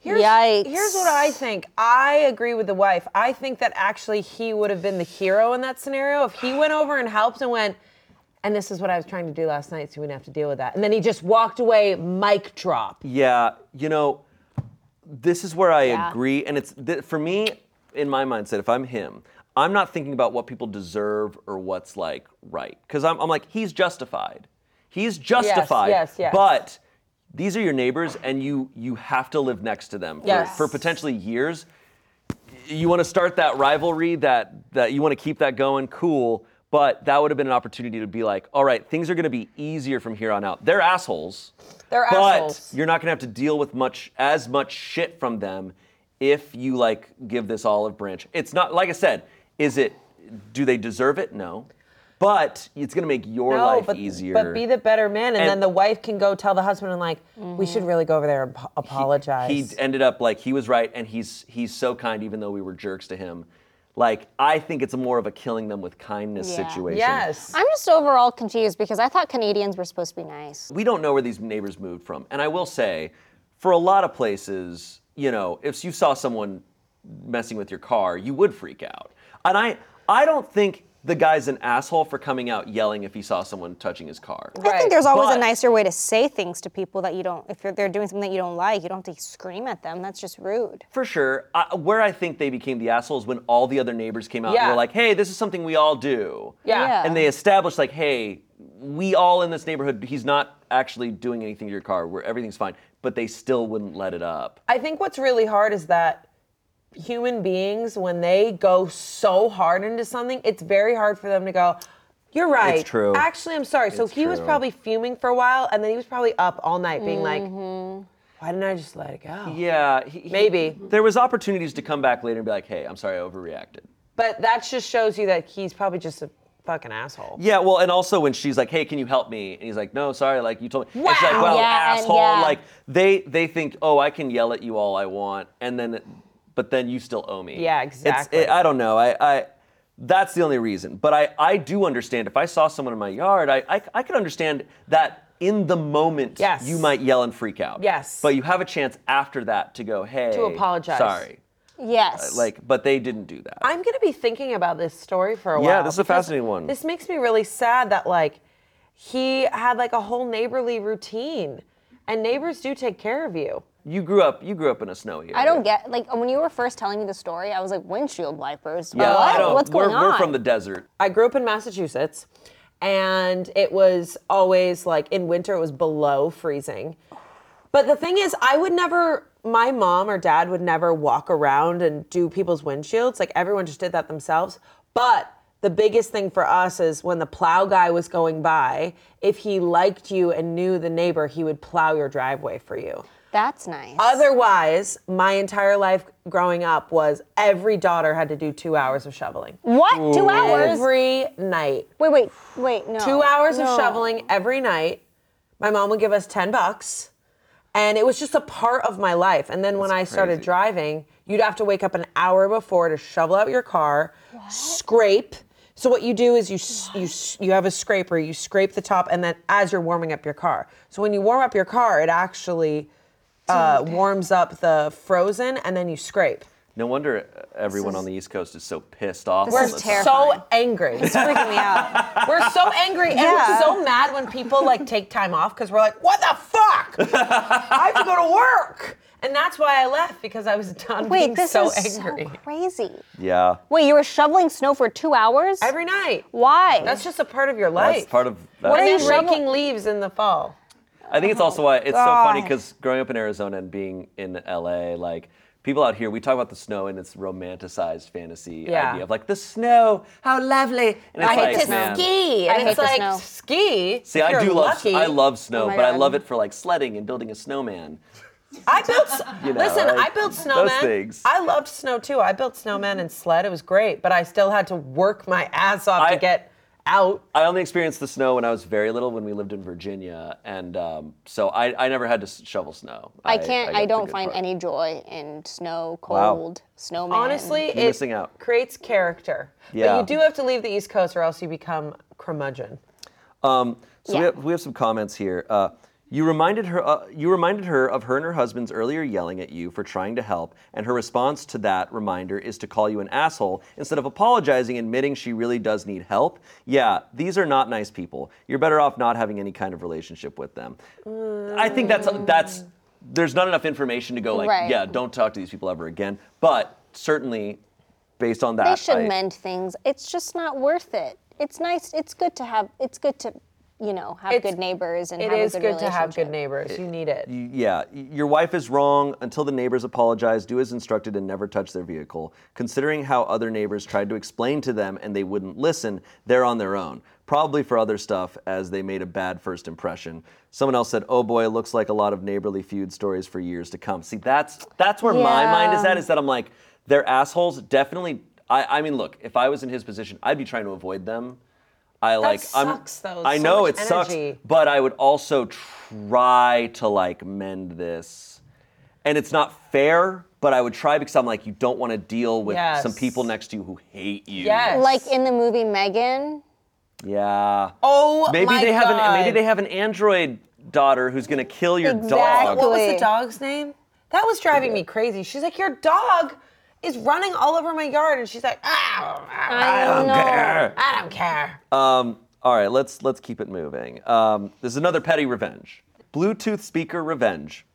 Here's, Yikes. Here's what I think. I agree with the wife. I think that actually he would have been the hero in that scenario if he went over and helped and went, and this is what I was trying to do last night, so we didn't have to deal with that. And then he just walked away, mic drop. Yeah, you know, this is where I Yeah. agree, and it's th- for me in my mindset. If I'm him, I'm not thinking about what people deserve or what's like right, because I'm, I'm like he's justified. He's justified. yes, yes. But these are your neighbors, and you you have to live next to them for, Yes. for potentially years. You want to start that rivalry, that that you want to keep that going, cool. But that would have been an opportunity to be like, all right, things are going to be easier from here on out. They're assholes. They're but assholes. you're not going to have to deal with much as much shit from them if you like give this olive branch. It's not like I said. Is it? Do they deserve it? No. But it's going to make your No, life but, easier. but be the better man, and, And- then the wife can go tell the husband and like, we should really go over there and ap- apologize. He ended up like he was right, and he's he's so kind, even though we were jerks to him. Like I think it's more of a killing them with kindness Yeah. situation. yes. I'm just overall confused because I thought Canadians were supposed to be nice. we don't know where these neighbors moved from. And I will say, for a lot of places, you know, if you saw someone messing with your car, you would freak out. And I, I don't think the guy's an asshole for coming out yelling if he saw someone touching his car. I Right, think there's always but- a nicer way to say things to people that you don't. If you're, they're doing something that you don't like, you don't have to scream at them. That's just rude. For sure. I, where I think they became the assholes when all the other neighbors came out and Yeah. were like, "Hey, this is something we all do." Yeah. Yeah. And they established like, "Hey, we all in this neighborhood. He's not actually doing anything to your car. Where everything's fine." But they still wouldn't let it up. I think what's really hard is that human beings, when they go so hard into something, it's very hard for them to go, You're right. It's true. Actually, I'm sorry. So It's he was true. probably fuming for a while, and then he was probably up all night being like, mm-hmm. Why didn't I just let it go? Yeah, he, he- Maybe. there was opportunities to come back later and be like, "Hey, I'm sorry, I overreacted." But that just shows you that he's probably just a fucking asshole. Yeah, well, and also when she's like, "Hey, can you help me?" and he's like, "No, sorry, like you told me." And she's like, Wow. "Well, Yeah, and asshole." yeah. Like they they think, "Oh, I can yell at you all I want," and then, but then you still owe me. Yeah, It's- exactly. it- I don't know. I, I that's the only reason. But I, I do understand if I saw someone in my yard, I, I, I could understand that in the moment Yes. you might yell and freak out. Yes. But you have a chance after that to go, hey, To apologize. Sorry. Yes. Uh, like, but they didn't do that. I'm gonna be thinking about this story for a Yeah, while. Yeah, this is a fascinating one. This makes me really sad that like he had like a whole neighborly routine, and neighbors do take care of you. You grew up. You grew up in a snowy area. I don't get like when you were first telling me the story, I was like windshield wipers. Yeah, what? I don't. What's we're, going on? We're from the desert. I grew up in Massachusetts, and it was always like in winter it was below freezing. But the thing is, I would never. My mom or dad would never walk around and do people's windshields. Like everyone just did that themselves. But the biggest thing for us is when the plow guy was going by, if he liked you and knew the neighbor, he would plow your driveway for you. That's nice. Otherwise, my entire life growing up was every daughter had to do two hours of shoveling. what? Two hours? Every night. wait, wait, wait. No. Two hours No. of shoveling every night. My mom would give us 10 bucks. And it was just a part of my life. And then when I started crazy. driving, you'd have to wake up an hour before to shovel out your car, scrape. So what you do is you s you s- you have a scraper, you scrape the top, and then as you're warming up your car. So when you warm up your car, it actually uh, warms up the frozen, and then you scrape. No wonder everyone on the East Coast is so pissed off. This all is the time. terrifying. So angry. It's freaking me out. We're so angry and Yeah. we're so mad when people like take time off because we're like, what the fuck? I have to go to work. And that's why I left because I was done Wait, being this so is angry. so crazy. Yeah. Wait, you were shoveling snow for two hours? Every night. Why? That's just a part of your life. That's part of. What are you and then shoveling? raking leaves in the fall. I think it's also why it's so funny oh. because growing up in Arizona and being in LA, like people out here, we talk about the snow and it's romanticized fantasy Yeah. idea of like the snow, how lovely. And it's I hate like, the snow. man, Ski. I And hate it's the like snow. ski. See, if I you're do love. lucky. I love snow, Oh my but I God. love it for like sledding and building a snowman. I built. s- You know, listen, like, I built those snowmen. things. I loved snow too. I built snowmen and sled. It was great, but I still had to work my ass off I- to get out. I only experienced the snow when I was very little when we lived in Virginia, and um, so I, I never had to s- shovel snow. I can't. got I, the don't good find part. any joy in snow, Wow. cold, snowman. Honestly, You're it missing out. creates character. Yeah. But you do have to leave the East Coast or else you become curmudgeon. Um, so we, Yeah. have, we have some comments here. Uh, you reminded her. Uh, you reminded her of her and her husband's earlier yelling at you for trying to help, and her response to that reminder is to call you an asshole instead of apologizing, admitting she really does need help. Yeah, these are not nice people. You're better off not having any kind of relationship with them. I think that's that's. There's not enough information to go like, Right. yeah, don't talk to these people ever again. But certainly, based on that, they should I- mend things. It's just not worth it. It's nice. It's good to have. It's good to, you know, have It's- good neighbors and It have is a good, good to have good neighbors. You need it. Yeah, your wife is wrong. Until the neighbors apologize, do as instructed and never touch their vehicle. Considering how other neighbors tried to explain to them and they wouldn't listen, they're on their own. Probably for other stuff, as they made a bad first impression. Someone else said, "Oh boy, looks like a lot of neighborly feud stories for years to come." See, that's that's where my mind is at. Is that I'm like, they're assholes. Definitely. I, I mean, look, if I was in his position, I'd be trying to avoid them. I like. sucks, I'm, though. I So know much it sucks, but I would also try to like mend this. And it's not fair, but I would try because I'm like, you don't want to deal with Yes. some people next to you who hate you. Yes. Like in the movie Megan. Yeah. Oh maybe my they have an maybe they have an android daughter who's gonna kill your Exactly. dog. What was the dog's name? That was driving me crazy. She's like, your dog is running all over my yard, and she's like, ah, I don't know. care. I don't care. Um, all right, let's let's keep it moving. Um, there's another petty revenge. Bluetooth speaker revenge.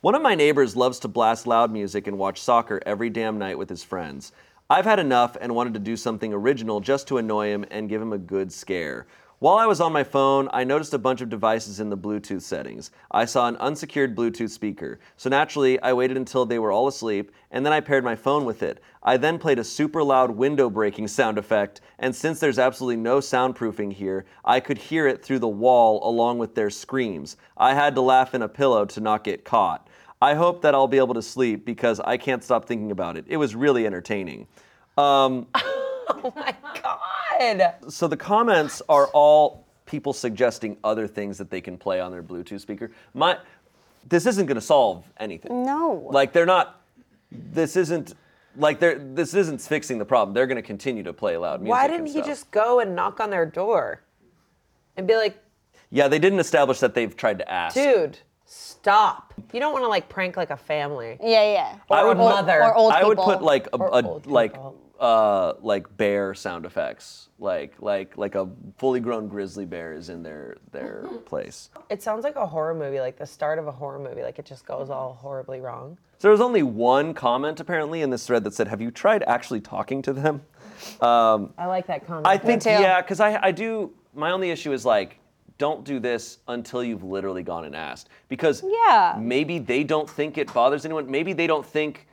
One of my neighbors loves to blast loud music and watch soccer every damn night with his friends. I've had enough and wanted to do something original just to annoy him and give him a good scare. While I was on my phone, I noticed a bunch of devices in the Bluetooth settings. I saw an unsecured Bluetooth speaker. So naturally, I waited until they were all asleep and then I paired my phone with it. I then played a super loud window breaking sound effect, and since there's absolutely no soundproofing here, I could hear it through the wall along with their screams. I had to laugh in a pillow to not get caught. I hope that I'll be able to sleep because I can't stop thinking about it. It was really entertaining. Um, Oh my God. So the comments are all people suggesting other things that they can play on their Bluetooth speaker. My, this isn't going to solve anything. No. Like they're not. This isn't. Like they're this isn't fixing the problem. They're going to continue to play loud music. Why didn't he stuff. just go and knock on their door and be like, Yeah, they didn't establish that they've tried to ask. dude, stop? You don't want to like prank like a family. Yeah, yeah. Or I would- a mother. Or old I would people. put like a, Or a old like people. uh like bear sound effects. Like like like a fully grown grizzly bear is in their their place. It sounds like a horror movie, like the start of a horror movie. Like it just goes all horribly wrong. So there was only one comment apparently in this thread that said, "Have you tried actually talking to them?" I like that comment. I think too. yeah, because I I do. My only issue is like, don't do this until you've literally gone and asked, because Yeah. maybe they don't think it bothers anyone. Maybe they don't think.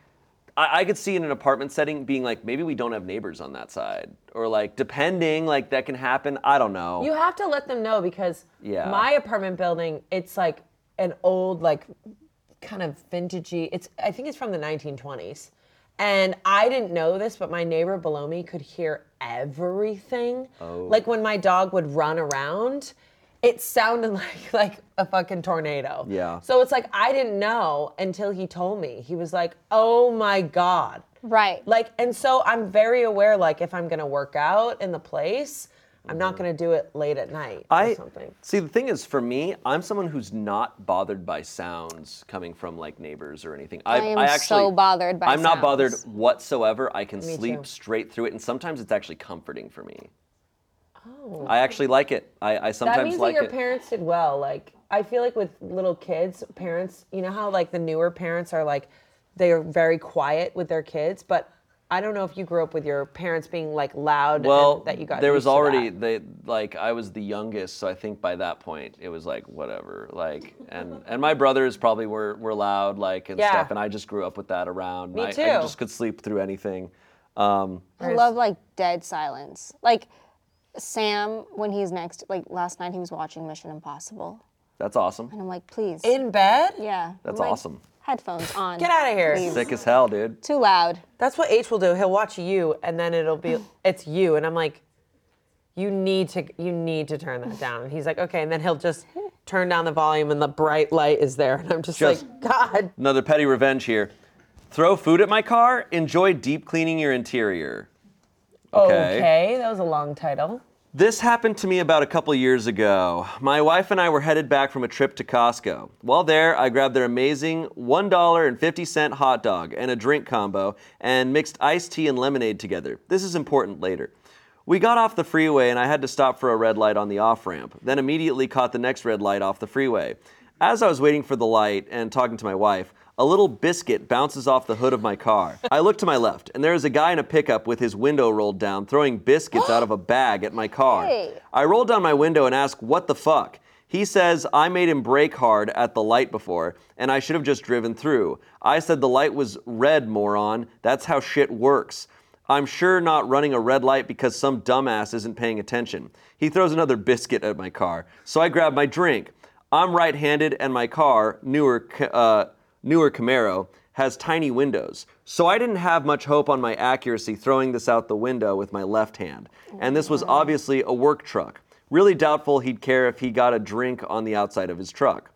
I, I could see in an apartment setting being like, maybe we don't have neighbors on that side, or like depending, like that can happen. I don't know. You have to let them know because Yeah. my apartment building, it's like an old, like kind of vintagey. It's I think it's from the 1920s. And I didn't know this, but my neighbor below me could hear everything. Oh. Like when my dog would run around, it sounded like like a fucking tornado. Yeah. So it's like I didn't know until he told me. He was like, "Oh my god." Right. Like, and so I'm very aware, like, if I'm gonna work out in the place, I'm not gonna do it late at night or I something. see. The thing is, for me, I'm someone who's not bothered by sounds coming from like neighbors or anything. I, I am actually, so bothered by I'm not bothered whatsoever. I can Me sleep too. straight through it, and sometimes it's actually comforting for me. Oh. I actually like it. I, I That sometimes means like that your it. parents did well. Like, I feel like with little kids, parents, you know how like the newer parents are like, they are very quiet with their kids, but I don't know if you grew up with your parents being like loud well, and that you got there was already they like I was the youngest, so I think by that point it was like whatever. Like and and my brothers probably were were loud like and Yeah. stuff, and I just grew up with that around. Me I, I too. just could sleep through anything. Um, I love like dead silence. Like Sam, when he's next, like last night he was watching Mission Impossible, that's awesome. and I'm like, please, in bed. yeah, That's I'm like, awesome. Headphones on. Get out of here. Please. Sick as hell, dude. Too loud. That's what H will do. He'll watch you, and then it'll be it's you, and I'm like, you need to you need to turn that down. And he's like, okay, and then he'll just turn down the volume, and the bright light is there, and I'm just, Just- like, God. Another petty revenge here. Throw food at my car. Enjoy deep cleaning your interior. Okay. that was a long title. This happened to me about a couple years ago. My wife and I were headed back from a trip to Costco. While there, I grabbed their amazing $1.50 hot dog and a drink combo and mixed iced tea and lemonade together. This is important later. We got off the freeway and I had to stop for a red light on the off ramp, then immediately caught the next red light off the freeway. As I was waiting for the light and talking to my wife, a little biscuit bounces off the hood of my car. I look to my left, and there is a guy in a pickup with his window rolled down, throwing biscuits out of a bag at my car. Hey. I roll down my window and ask, What the fuck? He says I made him brake hard at the light before, and I should have just driven through. I said the light was red, moron. That's how shit works. I'm sure not running a red light because some dumbass isn't paying attention. He throws another biscuit at my car, so I grab my drink. I'm right handed, and my car, newer, uh, newer Camaro, has tiny windows. So I didn't have much hope on my accuracy throwing this out the window with my left hand. And this was obviously a work truck. Really doubtful he'd care if he got a drink on the outside of his truck.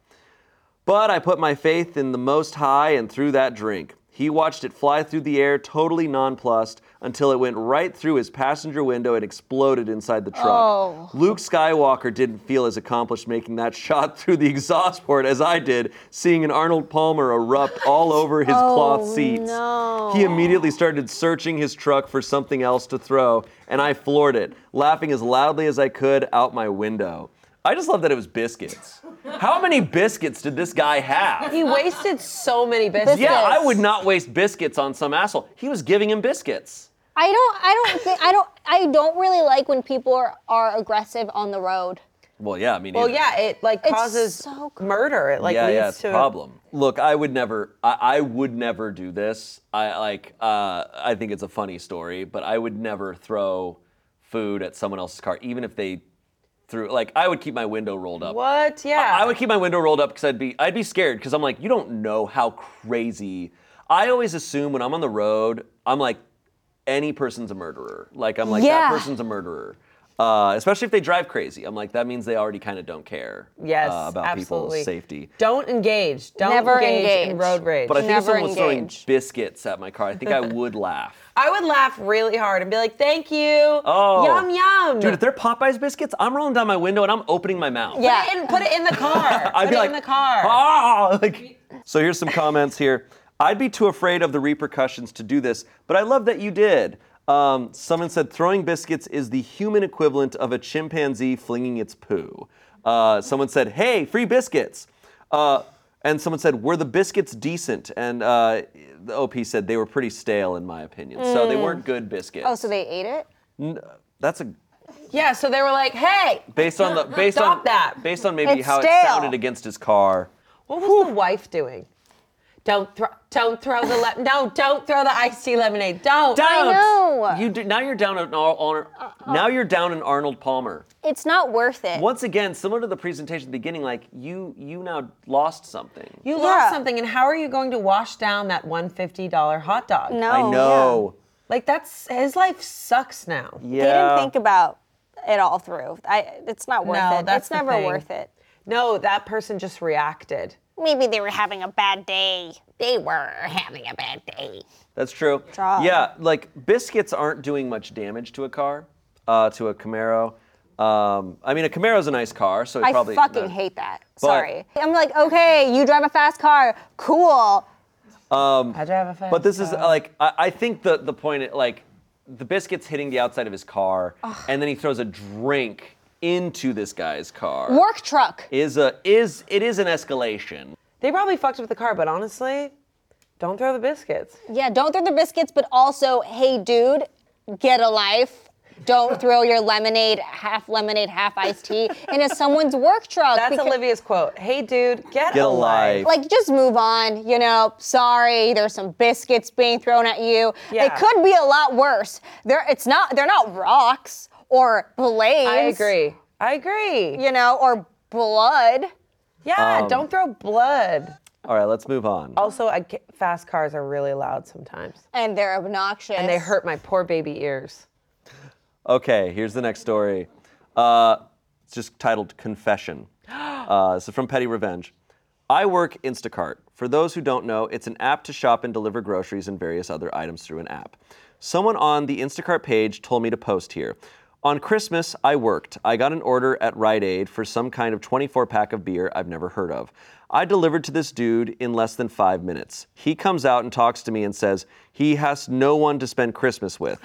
But I put my faith in the Most High and threw that drink. He watched it fly through the air, totally nonplussed, until it went right through his passenger window and exploded inside the truck. Oh. Luke Skywalker didn't feel as accomplished making that shot through the exhaust port as I did, seeing an Arnold Palmer erupt all over his cloth Oh, seats. no. He immediately started searching his truck for something else to throw, and I floored it, laughing as loudly as I could out my window. I just love that it was biscuits. How many biscuits did this guy have? He wasted so many biscuits. Yeah, I would not waste biscuits on some asshole. He was giving him biscuits. I don't. I don't think. I don't. I don't really like when people are, are aggressive on the road. Well, yeah, I mean, Well, yeah, it like It's causes so cr- murder. It like yeah, leads yeah, it's to a problem. Look, I would never, I, I would never do this. I like, uh, I think it's a funny story, but I would never throw food at someone else's car, even if they threw. Like, I would keep my window rolled up. What? Yeah. I would keep my window rolled up because I'd be I'd be scared because I'm like you don't know how crazy. I always assume when I'm on the road, I'm like any person's a murderer. Like I'm like Yeah. that person's a murderer. Uh, especially if they drive crazy. I'm like, that means they already kind of don't care Yes, uh, about absolutely. people's safety. Don't engage. Don't Never engage, in engage. road rage. But I think if Never someone was throwing engage. biscuits at my car, I think I would laugh. I would laugh really hard and be like, "Thank you, Oh. yum yum." Dude, if they're Popeyes biscuits, I'm rolling down my window and I'm opening my mouth. Yeah. put it in, put it in the car. I'd put be it like, in the car. "Ah!" Like, so here's some comments here. I'd be too afraid of the repercussions to do this, but I love that you did. Um, someone said throwing biscuits is the human equivalent of a chimpanzee flinging its poo. Uh, someone said, "Hey, free biscuits." Uh, and someone said, "Were the biscuits decent?" And uh, the OP said they were pretty stale, in my opinion. So they weren't good biscuits. Oh, so they ate it? That's a Yeah, so they were like, "Hey, based on the based Stop on that. based on maybe It's how it stale. sounded against his car. what was the wife doing? Don't throw, don't throw the le- no, don't throw the iced tea lemonade. Don't. Don't. know. You do, now you're down an Ar- Ar- uh-uh. now you're down an Arnold Palmer. It's not worth it. Once again, similar to the presentation at the beginning, like you you now lost something. You Yeah. lost something, and how are you going to wash down that one fifty dollar hot dog? No. I know. Like that's his life sucks now. Yeah. They didn't think about it all through. I, it's not worth No, it. that's it's the never thing. worth it. No, that person just reacted. Maybe they were having a bad day. They were having a bad day. That's true. Job. Yeah, like biscuits aren't doing much damage to a car, uh, to a Camaro. Um, I mean, a Camaro's a nice car, so it I probably. fucking not- hate that. Sorry. I'm like, okay, you drive a fast car. Cool. I drive a fast But this is car. uh, like I, I think the the point like the biscuits hitting the outside of his car, and then he throws a drink into this guy's car. Work truck. Is a is it is an escalation. They probably fucked with the car, but honestly, don't throw the biscuits. Yeah, don't throw the biscuits, but also, hey, dude, get a life. Don't throw your lemonade, half lemonade, half iced tea, into someone's work truck. That's because- Olivia's quote. Hey, dude, get, Get a a life. life. Like, just move on. You know, sorry, there's some biscuits being thrown at you. Yeah. It could be a lot worse. They're, it's not. They're not rocks or blades. I agree. I agree. You know, or blood. Yeah, Um, don't throw blood. All right, let's move on. Also, I ca- fast cars are really loud sometimes, And they're obnoxious. and they hurt my poor baby ears. Okay, here's the next story. Uh, it's just titled Confession. Uh, this is from Petty Revenge. I work Instacart. For those who don't know, it's an app to shop and deliver groceries and various other items through an app. Someone on the Instacart page told me to post here. On Christmas, I worked. I got an order at Rite Aid for some kind of 24 pack of beer I've never heard of. I delivered to this dude in less than five minutes. He comes out and talks to me and says he has no one to spend Christmas with.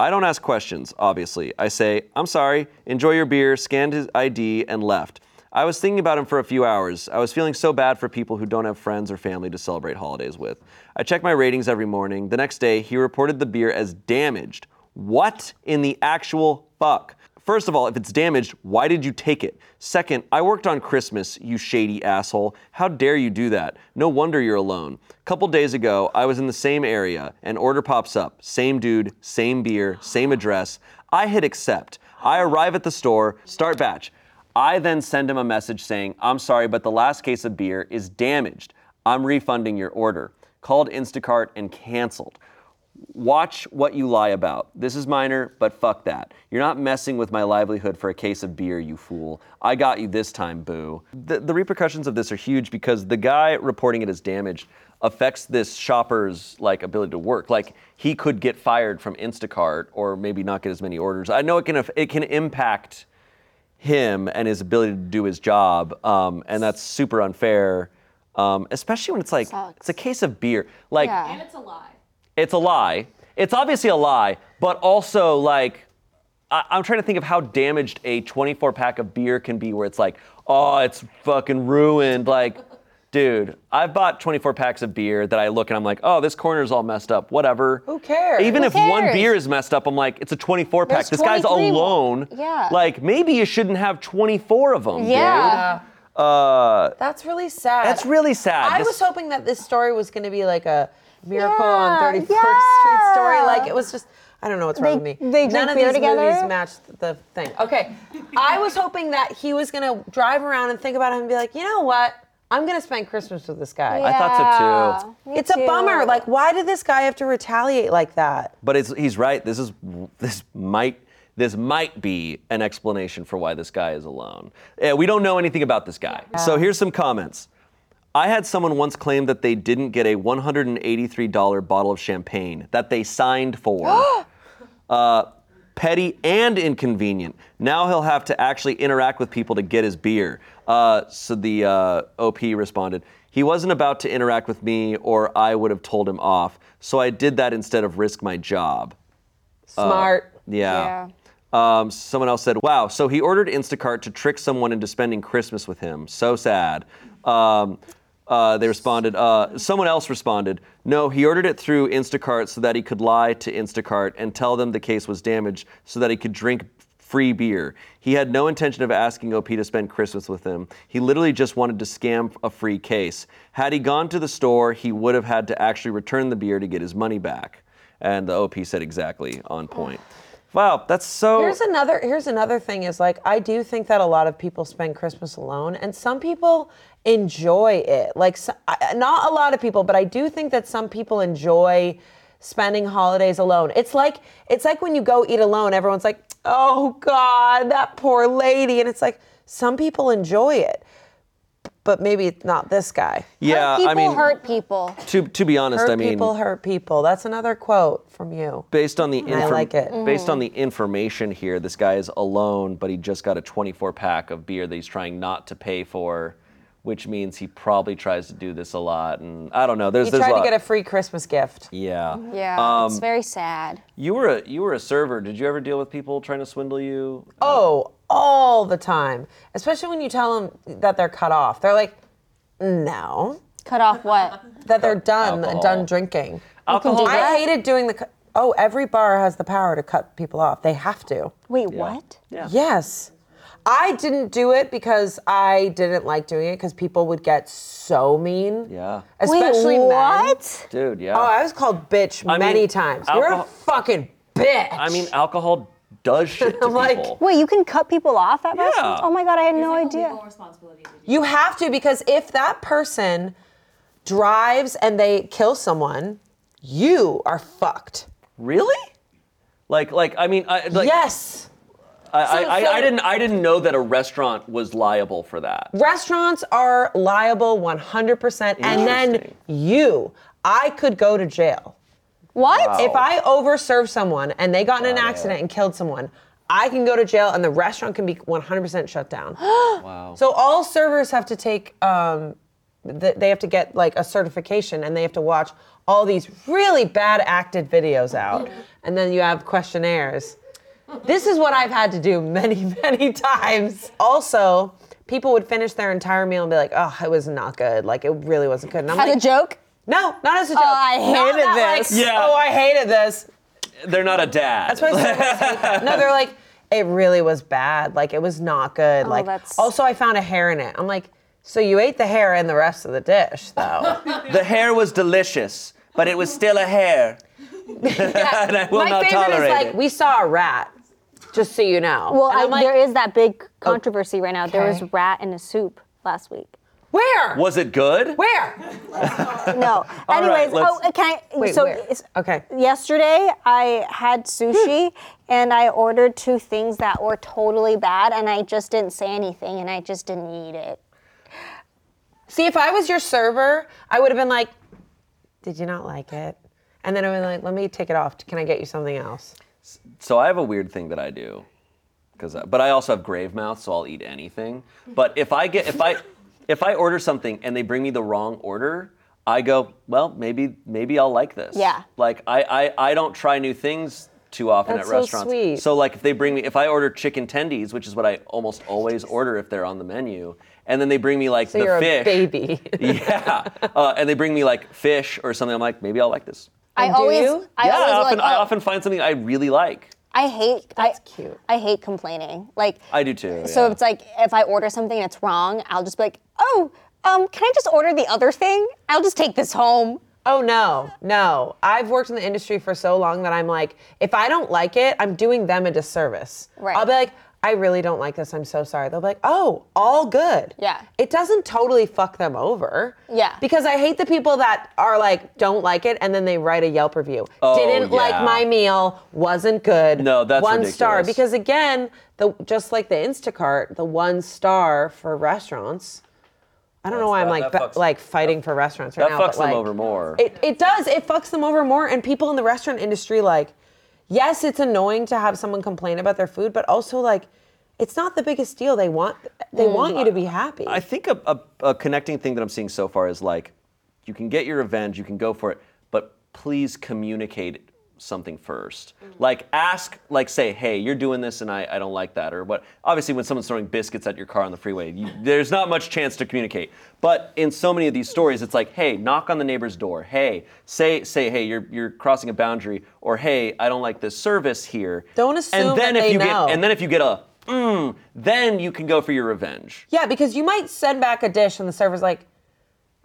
I don't ask questions, obviously. I say, I'm sorry, enjoy your beer, scanned his ID, and left. I was thinking about him for a few hours. I was feeling so bad for people who don't have friends or family to celebrate holidays with. I check my ratings every morning. The next day, he reported the beer as damaged. What in the actual fuck? First of all, if it's damaged, why did you take it? Second, I worked on Christmas, you shady asshole. How dare you do that? No wonder you're alone. Couple days ago, I was in the same area. An order pops up. Same dude, same beer, same address. I hit accept. I arrive at the store, start batch. I then send him a message saying, I'm sorry, but the last case of beer is damaged. I'm refunding your order. Called Instacart and canceled. Watch what you lie about. This is minor, but fuck that. You're not messing with my livelihood for a case of beer, you fool. I got you this time, boo. The, the repercussions of this are huge because the guy reporting it as damaged affects this shopper's like ability to work. Like he could get fired from Instacart or maybe not get as many orders. I know it can it can impact him and his ability to do his job, um, and that's super unfair. Um, especially when it's like Sucks. it's a case of beer. Like Yeah. And it's a lie. It's a lie. It's obviously a lie, but also like I, I'm trying to think of how damaged a 24 pack of beer can be, where it's like, oh, it's fucking ruined. Like, dude, I've bought 24 packs of beer that I look and I'm like, oh, this corner's all messed up. Whatever. Who cares? Even Who if one cares? beer is messed up, I'm like, it's a 24 pack. There's This guy's 23 more. alone. Yeah. Like maybe you shouldn't have 24 of them. Yeah. Dude. Uh, That's really sad. that's really sad. I This- was hoping that this story was going to be like a Miracle on Yeah, 34th Street story. Like it was just. I don't know what's wrong They- with me. they None of beer these together? movies matched the thing. Okay, I was hoping that he was gonna drive around and think about him and be like, you know what? I'm gonna spend Christmas with this guy. I thought so too. Yeah, me It's a bummer. Like, why did this guy have to retaliate like that? But it's, he's right. This is this might this might be an explanation for why this guy is alone. We don't know anything about this guy. So here's some comments. I had someone once claim that they didn't get a $183 bottle of champagne that they signed for. uh, petty and inconvenient. Now he'll have to actually interact with people to get his beer. Uh, so the uh, OP responded, he wasn't about to interact with me or I would have told him off. So I did that instead of risk my job. Smart. Yeah. Um, someone else said, "Wow, so he ordered Instacart to trick someone into spending Christmas with him. So sad." Um, uh, they responded. Uh, someone else responded, "No, he ordered it through Instacart so that he could lie to Instacart and tell them the case was damaged, so that he could drink." Free beer. He had no intention of asking OP to spend Christmas with him. He literally just wanted to scam a free case. Had he gone to the store, he would have had to actually return the beer to get his money back. And the OP said exactly on point. Wow, that's so. Here's another here's another thing is like I do think that a lot of people spend Christmas alone and some people enjoy it. Like so, not a lot of people, but I do think that some people enjoy spending holidays alone. It's like it's like when you go eat alone everyone's like, "Oh god, that poor lady." And it's like some people enjoy it. But maybe it's not this guy. yeah, hurt people I mean, hurt people. to to be honest, Hurt I mean, people hurt people. That's another quote from you. based on the I like it. based on the information here, this guy is alone, but he just got a 24 pack of beer that he's trying not to pay for, which means he probably tries to do this a lot. And I don't know. There's You there's tried a to lot. get a free Christmas gift. yeah. Yeah, it's Um, very sad. You were a you were a server. Did you ever deal with people trying to swindle you? Oh, all the time. Especially when you tell them that they're cut off. They're like, no, Cut off what? that they're done, Alcohol. done drinking. Alcohol. I hated doing the. cu- Oh, every bar has the power to cut people off. They have to. Wait, what? Yeah. Yes. I didn't do it because I didn't like doing it because people would get so mean. Yeah. Especially Wait, men. what? Dude, yeah. Oh, I was called bitch I many mean, times. You're a alcohol- fucking bitch. I mean, alcohol does shit to like, people. Wait, you can cut people off at Yeah. restaurants? Oh my god, I had no like, idea. legal responsibility to do You have to because if that person drives and they kill someone, you are fucked. Really? Like, like I mean, I, like, yes. I, So- I, I, so- I didn't, I didn't know that a restaurant was liable for that. Restaurants are liable 100%. And then you, I could go to jail. What? If I overserve someone and they got in an Got accident and killed someone, I can go to jail and the restaurant can be 100% shut down. Wow. So all servers have to take, um, th- they have to get like a certification and they have to watch all these really bad acted videos out. And then you have questionnaires. This is what I've had to do many, many times. Also, people would finish their entire meal and be like, oh, it was not good. Like, it really wasn't good. And I'm As like, a joke? No, not as a joke. Oh, I Not hated that, like, this. Yeah. Oh, I hated this. They're not a dad. That's why servers. No, they're like, it really was bad. Like, it was not good. Oh, like, that's- also, I found a hair in it. I'm like, so you ate the hair and the rest of the dish, though. the hair was delicious, but it was still a hair. and I will My not favorite tolerate is like, it. we saw a rat, just so you know. Well, I, like, there is that big oh. controversy right now. There was rat in a soup last week. Where? was it good? Where? No. All right, Anyways, oh, let's- oh, can I? Wait, so where? Okay. yesterday I had sushi and I ordered two things that were totally bad and I just didn't say anything and I just didn't eat it. See, if I was your server, I would have been like, did you not like it? And then I would be like, let me take it off. Can I get you something else? So I have a weird thing that I do, because uh, but I also have grave mouth, so I'll eat anything. But if I get if I if I order something and they bring me the wrong order, I go, well, maybe maybe I'll like this. Yeah. Like I I, I don't try new things too often That's at so restaurants. sweet. So like if they bring me if I order chicken tendies, which is what I almost always order if they're on the menu, and then they bring me like So the you're fish. a baby. yeah. Uh, and they bring me like fish or something. I'm like, maybe I'll like this. I And do always. I yeah, always I often like, I oh, often find something I really like. I hate. That's I, cute. I hate complaining. Like I do too. So yeah. it's like if I order something and it's wrong, I'll just be like, oh, um, can I just order the other thing? I'll just take this home. Oh no, no. I've worked in the industry for so long that I'm like, if I don't like it, I'm doing them a disservice. Right. I'll be like, I really don't like this. I'm so sorry. They'll be like, oh, all good. Yeah. It doesn't totally fuck them over. Yeah. Because I hate the people that are like, don't like it, and then they write a Yelp review. Oh, Didn't like my meal, wasn't good. No, that's one star. Because again, the just like the Instacart, the one star for restaurants. I don't know why I'm that- like that ba- fucks- like fighting for restaurants right now. That now. fucks but, them like, over more. It, it does. It fucks them over more. And people in the restaurant industry, like, yes, it's annoying to have someone complain about their food, but also like, it's not the biggest deal. They want they mm. want you to be happy. I think a, a, a connecting thing that I'm seeing so far is like, you can get your revenge, you can go for it, but please communicate something 1st Like ask, like say, hey, you're doing this and I, I don't like that, or what. Obviously, when someone's throwing biscuits at your car on the freeway, you, there's not much chance to communicate. But in so many of these stories, it's like, hey, knock on the neighbor's door. Hey, say say, hey, you're you're crossing a boundary, or hey, I don't like this service here. Don't assume and then that if they you know. get and then if you get a mm, then you can go for your revenge. yeah, because you might send back a dish and the server's like,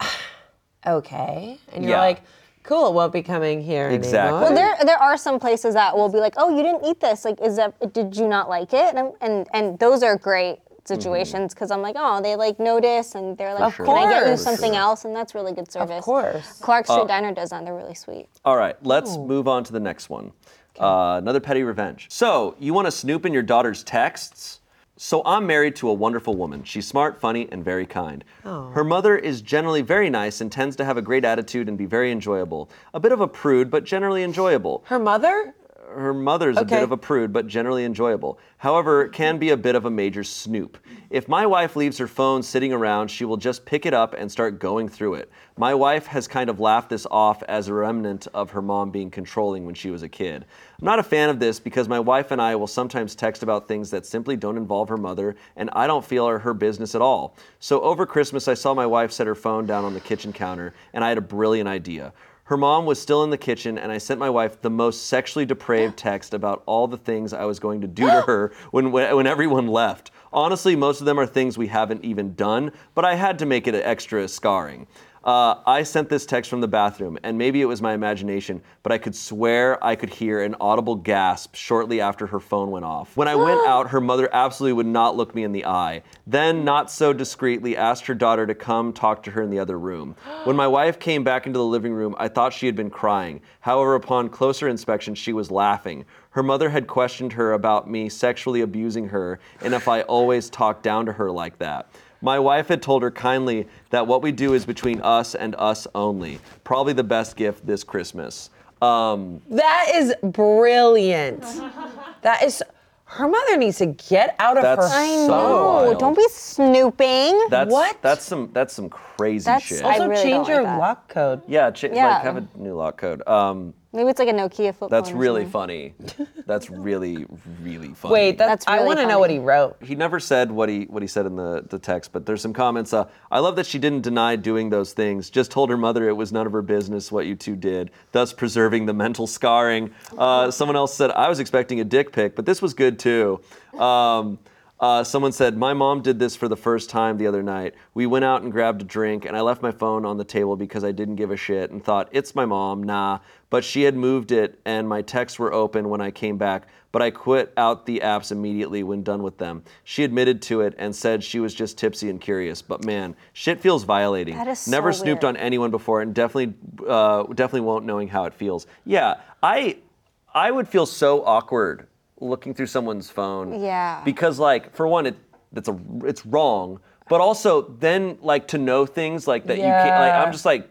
okay, and you're Yeah. like, cool, it won't be coming here Exactly. anymore. Well, there there are some places that will be like, oh, you didn't eat this. Like, is that did you not like it? And I'm- and and those are great situations because I'm like, oh, they like notice and they're like, Of can I get you course. something else? And that's really good service. Of course. Clark Street Diner does that. They're really sweet. All right, let's move on to the next one. Uh, another petty revenge. So, you want to snoop in your daughter's texts? So, I'm married to a wonderful woman. She's smart, funny, and very kind. Her mother is generally very nice and tends to have a great attitude and be very enjoyable. A bit of a prude, but generally enjoyable. Her mother? Her mother's a bit of a prude, but generally enjoyable. However, it can be a bit of a major snoop. If my wife leaves her phone sitting around, she will just pick it up and start going through it. My wife has kind of laughed this off as a remnant of her mom being controlling when she was a kid. I'm not a fan of this because my wife and I will sometimes text about things that simply don't involve her mother, and I don't feel are her business at all. So over Christmas, I saw my wife set her phone down on the kitchen counter, and I had a brilliant idea. Her mom was still in the kitchen, and I sent my wife the most sexually depraved text about all the things I was going to do to her when, when, when everyone left. Honestly, most of them are things we haven't even done, but I had to make it extra scarring. Uh, I sent this text from the bathroom, and maybe it was my imagination, but I could swear I could hear an audible gasp shortly after her phone went off. When I went out, her mother absolutely would not look me in the eye. Then, not so discreetly, asked her daughter to come talk to her in the other room. When my wife came back into the living room, I thought she had been crying. However, upon closer inspection, she was laughing. Her mother had questioned her about me sexually abusing her and if I always talked down to her like that. My wife had told her kindly that what we do is between us and us only. Probably the best gift this Christmas. Um, That is brilliant. that is. Her mother needs to get out of That's her I I So know. wild. Don't be snooping. that's What? that's some that's some crazy That's- shit. I Also, really change don't your like that. lock code. yeah, ch- Yeah. like have a new lock code. Um, Maybe it's like a Nokia flip that's phone or really something. funny. That's really really funny. Wait, that's, That's I really want to know what he wrote. he never said what he what he said in the, the text, but there's some comments. Uh, I love that she didn't deny doing those things. Just told her mother it was none of her business what you two did, thus preserving the mental scarring. Uh, someone else said I was expecting a dick pic, but this was good too. Um, uh, someone said my mom did this for the first time the other night. We went out and grabbed a drink, and I left my phone on the table because I didn't give a shit and thought it's my mom, nah. But she had moved it, and my texts were open when I came back but I quit out the apps immediately when done with them. She admitted to it and said she was just tipsy and curious. But man, shit feels violating. That is Never so snooped weird. on anyone before, and definitely, uh, definitely won't knowing how it feels. Yeah, I, I would feel so awkward looking through someone's phone. Yeah. Because like, for one, it that's a it's wrong. But also, then like to know things like that you can't. Like I'm just like,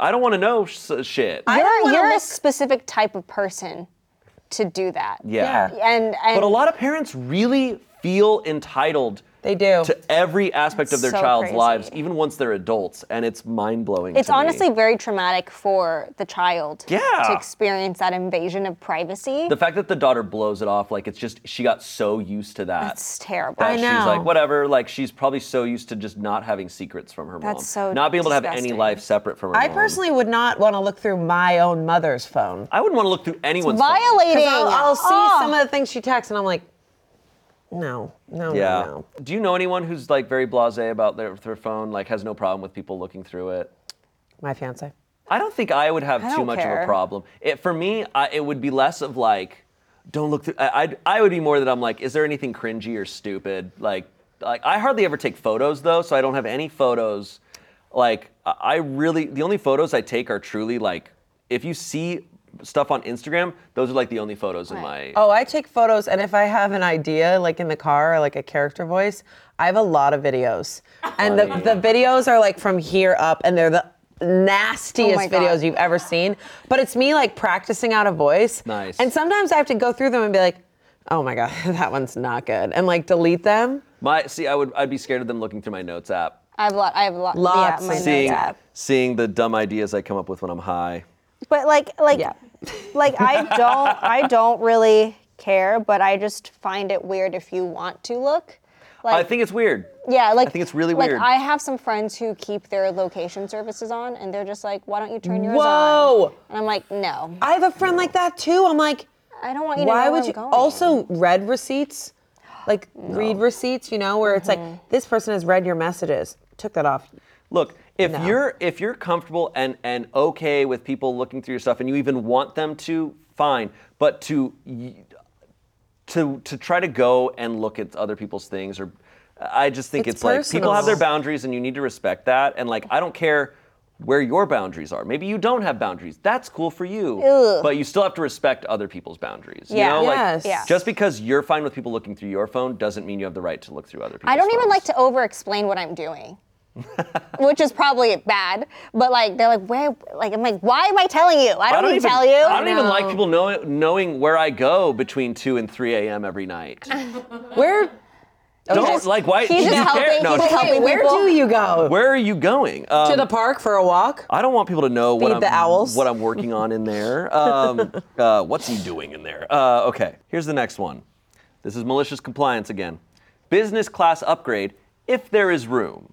I don't want to know sh- shit. don't You're, wanna you're a look- specific type of person to do that. yeah. Yeah. And, and But a lot of parents really feel entitled They do. to every aspect of their so child's crazy. lives, even once they're adults, and it's mind blowing. it's honestly very traumatic for the child Yeah. to experience that invasion of privacy. the fact that the daughter blows it off like it's just she got so used to that. It's terrible. that I she's like whatever. Like she's probably so used to just not having secrets from her mom, That's so not being able to have any life separate from her mom. I mom. personally would not want to look through my own mother's phone. I wouldn't want to look through anyone's. phone. Violating. Because I'll, I'll see Oh. some of the things she texts, and I'm like, no, no, Yeah. no, no. Do you know anyone who's like very blasé about their, their phone, like has no problem with people looking through it? My fiance. I don't think I would have I too don't much of a problem. It, for me, I, it would be less of like, don't look through. I, I'd- I would be more that I'm like, is there anything cringy or stupid? Like, like I hardly ever take photos though, so I don't have any photos. Like, I I really the only photos I take are truly like, if you see stuff on Instagram, those are like the only photos in my. Oh, I take photos, and if I have an idea, like in the car, or like a character voice, I have a lot of videos, and the, the videos are like from here up, and they're the nastiest Oh my God. videos you've ever seen. But it's me like practicing out a voice. Nice. And sometimes I have to go through them and be like, oh my god, that one's not good, and like delete them. My see, I would I'd be scared of them looking through my notes app, I have a lot. I have a lot. Lots yeah, my of notes seeing app. seeing the dumb ideas I come up with when I'm high. But like, like, Yeah. Like I don't, I don't really care. But I just find it weird if you want to look. Like, I think it's weird. yeah, like I think it's really like, weird. I have some friends who keep their location services on, and they're just like, "Why don't you turn yours Whoa. on?" And I'm like, "No, I have a friend like that too. I'm like, I don't want you to why know where would I'm you? going." Also, read receipts, like read receipts. You know, where it's Mm-hmm. like this person has read your messages. Took that off. Look, if No. you're if you're comfortable and and okay with people looking through your stuff, and you even want them to, fine. But to to to try to go and look at other people's things, or I just think It's it's, like people have their boundaries, and you need to respect that. And like, I don't care where your boundaries are. Maybe you don't have boundaries. That's cool for you. Ugh. But you still have to respect other people's boundaries. You Yeah. know, like Yes. Yeah. just because you're fine with people looking through your phone doesn't mean you have the right to look through other people's I don't even like to over-explain what I'm doing. Which is probably bad, but like they're like, where? Like I'm like, why am I telling you? I don't, need even, tell you. I don't even like people know, knowing where I go between 2 and 3 a.m. every night. Where? Don't like why He's do just you care? helping- No, he's just just- helping Where people. do you go? where are you going? Um, to the park for a walk? I don't want people to know what I'm, the owls. what I'm working on in there. Um, uh, what's he doing in there? Uh, okay, here's the next one. This is malicious compliance again. Business class upgrade if there is room.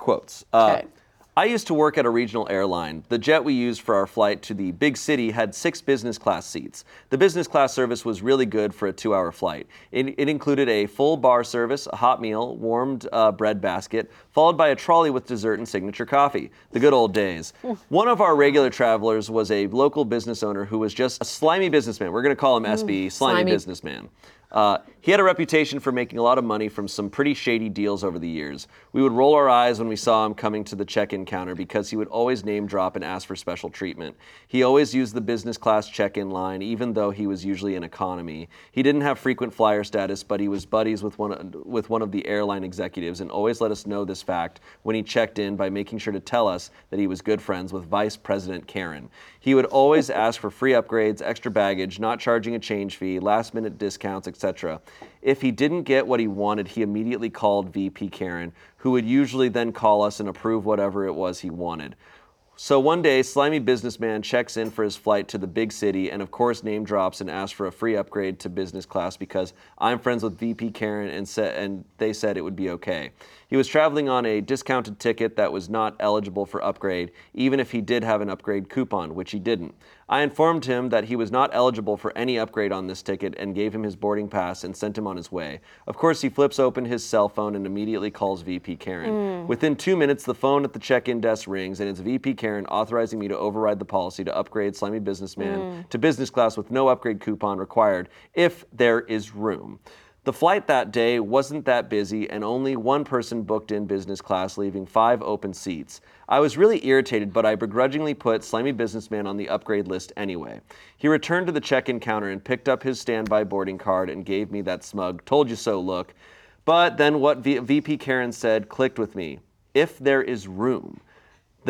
Quotes. Uh, Okay. I used to work at a regional airline. The jet we used for our flight to the big city had six business class seats. The business class service was really good for a two hour flight. It, it included a full bar service, a hot meal, warmed uh, bread basket, followed by a trolley with dessert and signature coffee. The good old days. One of our regular travelers was a local business owner who was just a slimy businessman. We're going to call him SB, slimy, slimy. businessman. Uh, he had a reputation for making a lot of money from some pretty shady deals over the years. We would roll our eyes when we saw him coming to the check in counter because he would always name drop and ask for special treatment. He always used the business class check in line, even though he was usually in economy. He didn't have frequent flyer status, but he was buddies with one, with one of the airline executives and always let us know this fact when he checked in by making sure to tell us that he was good friends with Vice President Karen. He would always ask for free upgrades, extra baggage, not charging a change fee, last minute discounts, etc. If he didn't get what he wanted, he immediately called VP Karen, who would usually then call us and approve whatever it was he wanted. So one day, slimy businessman checks in for his flight to the big city and, of course, name drops and asks for a free upgrade to business class because I'm friends with VP Karen and, sa- and they said it would be okay. He was traveling on a discounted ticket that was not eligible for upgrade, even if he did have an upgrade coupon, which he didn't. I informed him that he was not eligible for any upgrade on this ticket and gave him his boarding pass and sent him on his way. Of course, he flips open his cell phone and immediately calls VP Karen. Hmm. Within two minutes, the phone at the check in desk rings and it's VP Karen authorizing me to override the policy to upgrade Slimy Businessman hmm. to business class with no upgrade coupon required if there is room. The flight that day wasn't that busy, and only one person booked in business class, leaving five open seats. I was really irritated, but I begrudgingly put Slimy Businessman on the upgrade list anyway. He returned to the check in counter and picked up his standby boarding card and gave me that smug, told you so look. But then what v- VP Karen said clicked with me if there is room.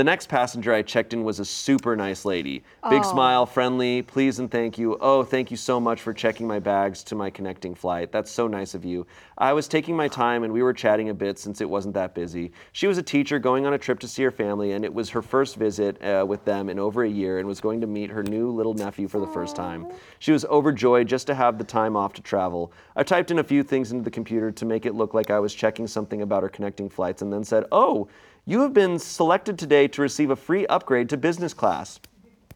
The next passenger I checked in was a super nice lady. Big smile, friendly, please and thank you. Oh, thank you so much for checking my bags to my connecting flight. That's so nice of you. I was taking my time and we were chatting a bit since it wasn't that busy. She was a teacher going on a trip to see her family, and it was her first visit uh, with them in over a year and was going to meet her new little nephew for the first time. She was overjoyed just to have the time off to travel. I typed in a few things into the computer to make it look like I was checking something about her connecting flights and then said, Oh, you have been selected today to receive a free upgrade to business class.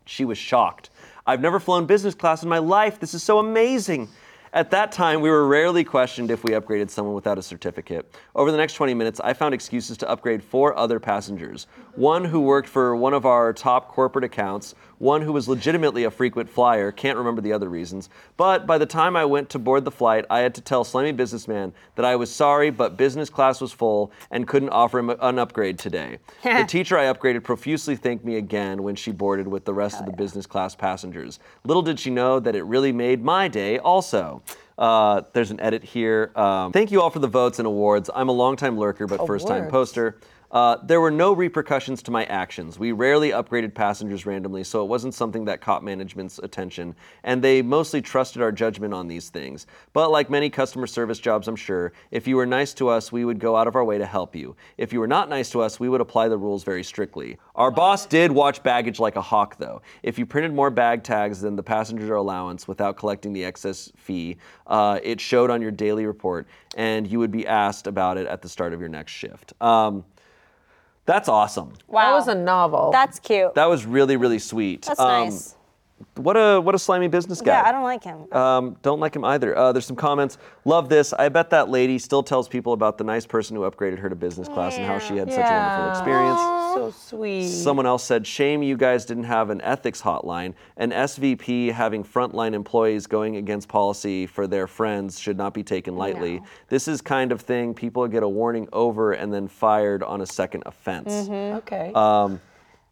She was shocked. I've never flown business class in my life. This is so amazing. At that time, we were rarely questioned if we upgraded someone without a certificate. Over the next 20 minutes, I found excuses to upgrade four other passengers. One who worked for one of our top corporate accounts, one who was legitimately a frequent flyer, can't remember the other reasons. But by the time I went to board the flight, I had to tell Slimy Businessman that I was sorry, but business class was full and couldn't offer him an upgrade today. the teacher I upgraded profusely thanked me again when she boarded with the rest of the business class passengers. Little did she know that it really made my day also. Uh, there's an edit here. Um, thank you all for the votes and awards. I'm a longtime lurker, but first time poster. Uh, there were no repercussions to my actions. We rarely upgraded passengers randomly, so it wasn't something that caught management's attention, and they mostly trusted our judgment on these things. But like many customer service jobs, I'm sure, if you were nice to us, we would go out of our way to help you. If you were not nice to us, we would apply the rules very strictly. Our boss did watch baggage like a hawk, though. If you printed more bag tags than the passenger allowance without collecting the excess fee, uh, it showed on your daily report, and you would be asked about it at the start of your next shift. Um, that's awesome. Wow. That was a novel. That's cute. That was really, really sweet. That's Um, nice. What a what a slimy business guy. Yeah, I don't like him. Um, don't like him either. Uh, there's some comments. Love this. I bet that lady still tells people about the nice person who upgraded her to business class and how she had such a wonderful experience. so sweet. Someone else said, "Shame you guys didn't have an ethics hotline. An SVP having frontline employees going against policy for their friends should not be taken lightly. This is kind of thing people get a warning over and then fired on a second offense." Mm-hmm. okay. Um,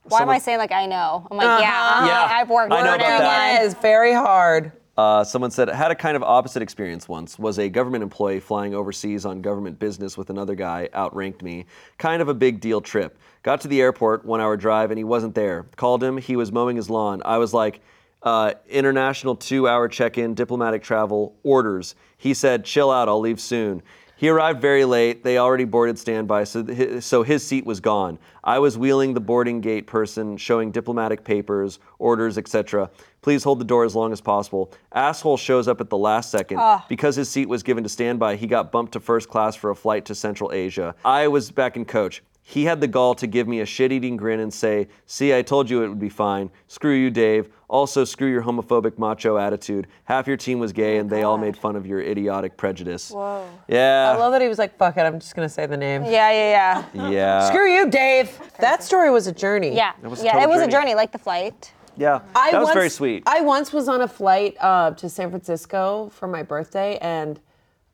Why am I saying like I know? I'm like, yeah, uh-huh, Yeah, I've worked I know about that. it is very hard. Uh, someone said had a kind of opposite experience once. Was a government employee flying overseas on government business with another guy. Outranked me. Kind of a big deal trip. Got to the airport, one hour drive, and he wasn't there. Called him. He was mowing his lawn. I was like, uh, international two-hour check-in, diplomatic travel orders. He said, chill out. I'll leave soon. He arrived very late. They already boarded standby, so, th- so his seat was gone. I was wheeling the boarding gate person, showing diplomatic papers, orders, etc. Please hold the door as long as possible. Asshole shows up at the last second. Ah. Because his seat was given to standby, he got bumped to first class for a flight to Central Asia. I was back in coach. He had the gall to give me a shit eating grin and say, See, I told you it would be fine. Screw you, Dave. Also, screw your homophobic macho attitude. Half your team was gay and they all made fun of your idiotic prejudice. Whoa. Yeah. I love that he was like, fuck it, I'm just gonna say the name. Yeah, yeah, yeah. yeah. Screw you, Dave. That story was a journey. Yeah, was a yeah. total It was journey. a journey, like the flight. Yeah. I that was once, very sweet. I once was on a flight uh, to San Francisco for my birthday, and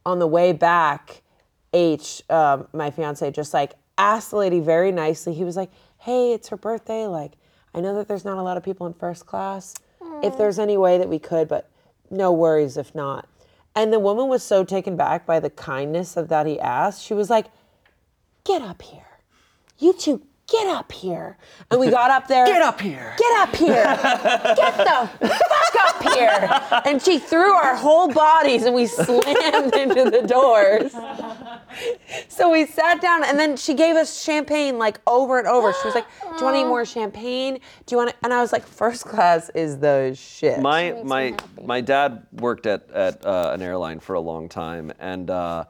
on the way back, H, um, my fiance, just like asked the lady very nicely. He was like, "Hey, it's her birthday. Like, I know that there's not a lot of people in first class. If there's any way that we could, but no worries if not." And the woman was so taken back by the kindness of that he asked. She was like, "Get up here, you two." Get up here. And we got up there. Get up here. Get up here. Get the fuck up here. And she threw our whole bodies and we slammed into the doors. So we sat down and then she gave us champagne like over and over. She was like, Do you want any more champagne? Do you want to? And I was like, First class is the shit. my makes me my happy. my dad worked at at uh, an airline for a long time, and uh,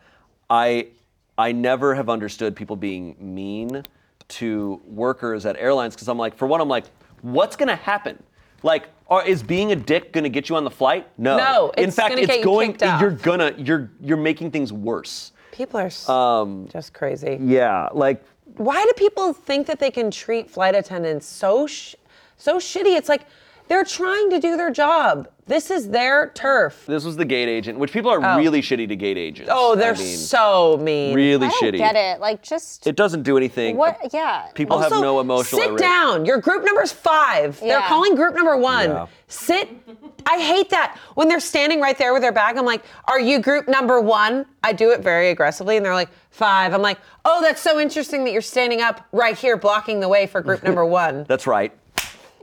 I I never have understood people being mean to workers at airlines because I'm like, for one, I'm like, what's gonna happen? Like, are, is being a dick gonna get you on the flight? No. No, In it's fact, gonna it's get you going. kicked off. You're gonna. You're you're making things worse. People are Um, just crazy. Yeah. Like Why do people think that they can treat flight attendants so sh- so shitty? It's like they're trying to do their job. This is their turf. this was the gate agent, which people are oh. really shitty to gate agents. Oh, they're I mean, so mean. really I don't shitty. get it. Like, just It doesn't do anything. what? Yeah. People have Also, no emotional. Sit outrage. down. Your group number's five. They're Yeah. calling group number one. Yeah. Sit. I hate that when they're standing right there with their bag. I'm like, "Are you group number one?" I do it very aggressively, and they're like, five. I'm like, "Oh, that's so interesting that you're standing up right here, blocking the way for group number one." That's right.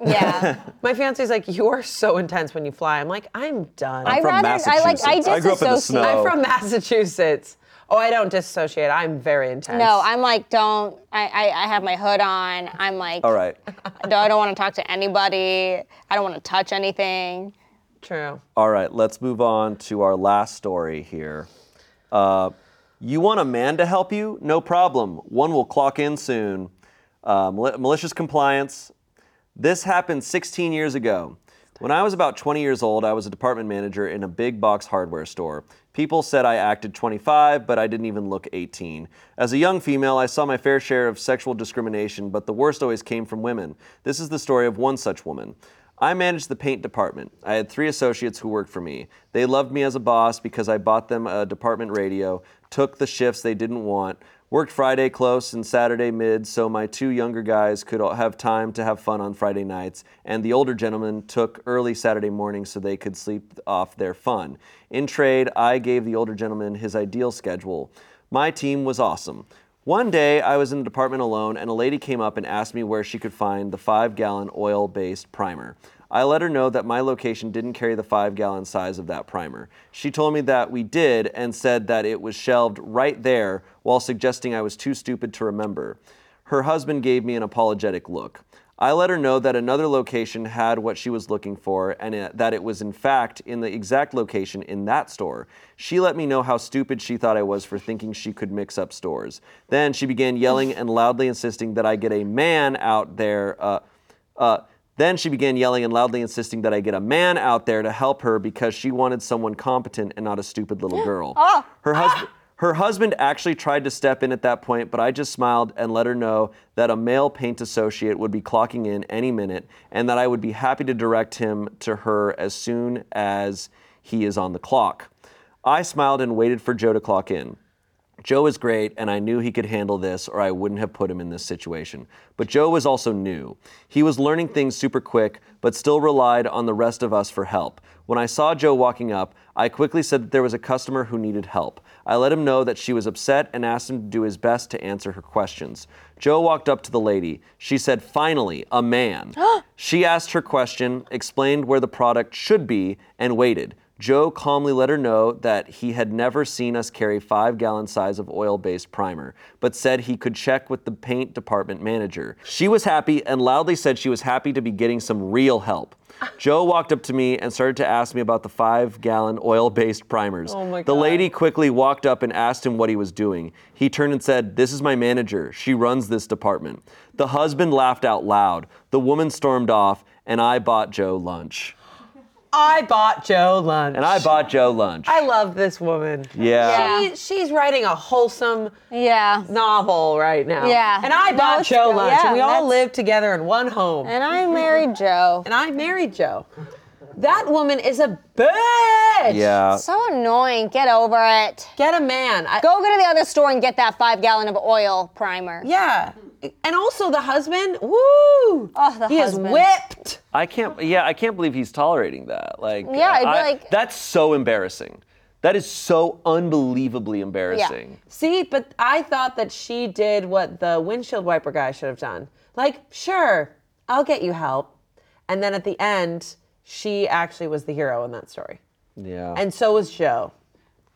Yeah. My fiance's like, "You are so intense when you fly." I'm like, "I'm done." I from rather I like I Massachusetts. I grew up in the disassociate. snow. I'm from Massachusetts. Oh, I don't dissociate. I'm very intense. No, I'm like, don't. I, I, I have my hood on. I'm like, All right. no, I don't want to talk to anybody. I don't want to touch anything. true. All right, let's move on to our last story here. Uh, you want a man to help you? No problem. One will clock in soon. Uh, mal- malicious compliance. This happened 16 years ago. When I was about 20 years old, I was a department manager in a big box hardware store. People said I acted 25, but I didn't even look 18. As a young female, I saw my fair share of sexual discrimination, but the worst always came from women. This is the story of one such woman. I managed the paint department. I had three associates who worked for me. They loved me as a boss because I bought them a department radio, took the shifts they didn't want, worked Friday close and Saturday mid so my two younger guys could have time to have fun on Friday nights, and the older gentlemen took early Saturday mornings so they could sleep off their fun. In trade, I gave the older gentleman his ideal schedule. My team was awesome. One day, I was in the department alone, and a lady came up and asked me where she could find the five gallon oil based primer. I let her know that my location didn't carry the five gallon size of that primer. She told me that we did and said that it was shelved right there while suggesting I was too stupid to remember. Her husband gave me an apologetic look. I let her know that another location had what she was looking for and it- that it was, in fact, in the exact location in that store. She let me know how stupid she thought I was for thinking she could mix up stores. Then she began yelling and loudly insisting that I get a man out there. Uh, uh, then she began yelling and loudly insisting that I get a man out there to help her because she wanted someone competent and not a stupid little girl. Oh. Her husband. Her husband actually tried to step in at that point, but I just smiled and let her know that a male paint associate would be clocking in any minute and that I would be happy to direct him to her as soon as he is on the clock. I smiled and waited for Joe to clock in. Joe is great, and I knew he could handle this, or I wouldn't have put him in this situation. But Joe was also new. He was learning things super quick, but still relied on the rest of us for help. When I saw Joe walking up, I quickly said that there was a customer who needed help. I let him know that she was upset and asked him to do his best to answer her questions. Joe walked up to the lady. She said, Finally, a man. she asked her question, explained where the product should be, and waited. Joe calmly let her know that he had never seen us carry five gallon size of oil based primer, but said he could check with the paint department manager. She was happy and loudly said she was happy to be getting some real help. Joe walked up to me and started to ask me about the five gallon oil based primers. Oh my God. the lady quickly walked up and asked him what he was doing. He turned and said, This is my manager. She runs this department. The husband laughed out loud. The woman stormed off, and I bought Joe lunch. I bought Joe lunch. And I bought Joe lunch. I love this woman. yeah. Yeah. She, she's writing a wholesome Yeah. novel right now. Yeah. And I No, bought it's Joe good. lunch, Yeah, and we all that's- lived together in one home. And I married Joe. And I married Joe. That woman is a bitch. Yeah. So annoying. Get over it. Get a man. I, Go go to the other store and get that five gallon of oil primer. Yeah. And also the husband. Woo. Oh, the he husband. is whipped. I can't. Yeah, I can't believe he's tolerating that. Like, Yeah, I'd be I- like- that's so embarrassing. That is so unbelievably embarrassing. See, but I thought that she did what the windshield wiper guy should have done. Like, sure, I'll get you help. And then at the end, she actually was the hero in that story. Yeah. And so was Joe.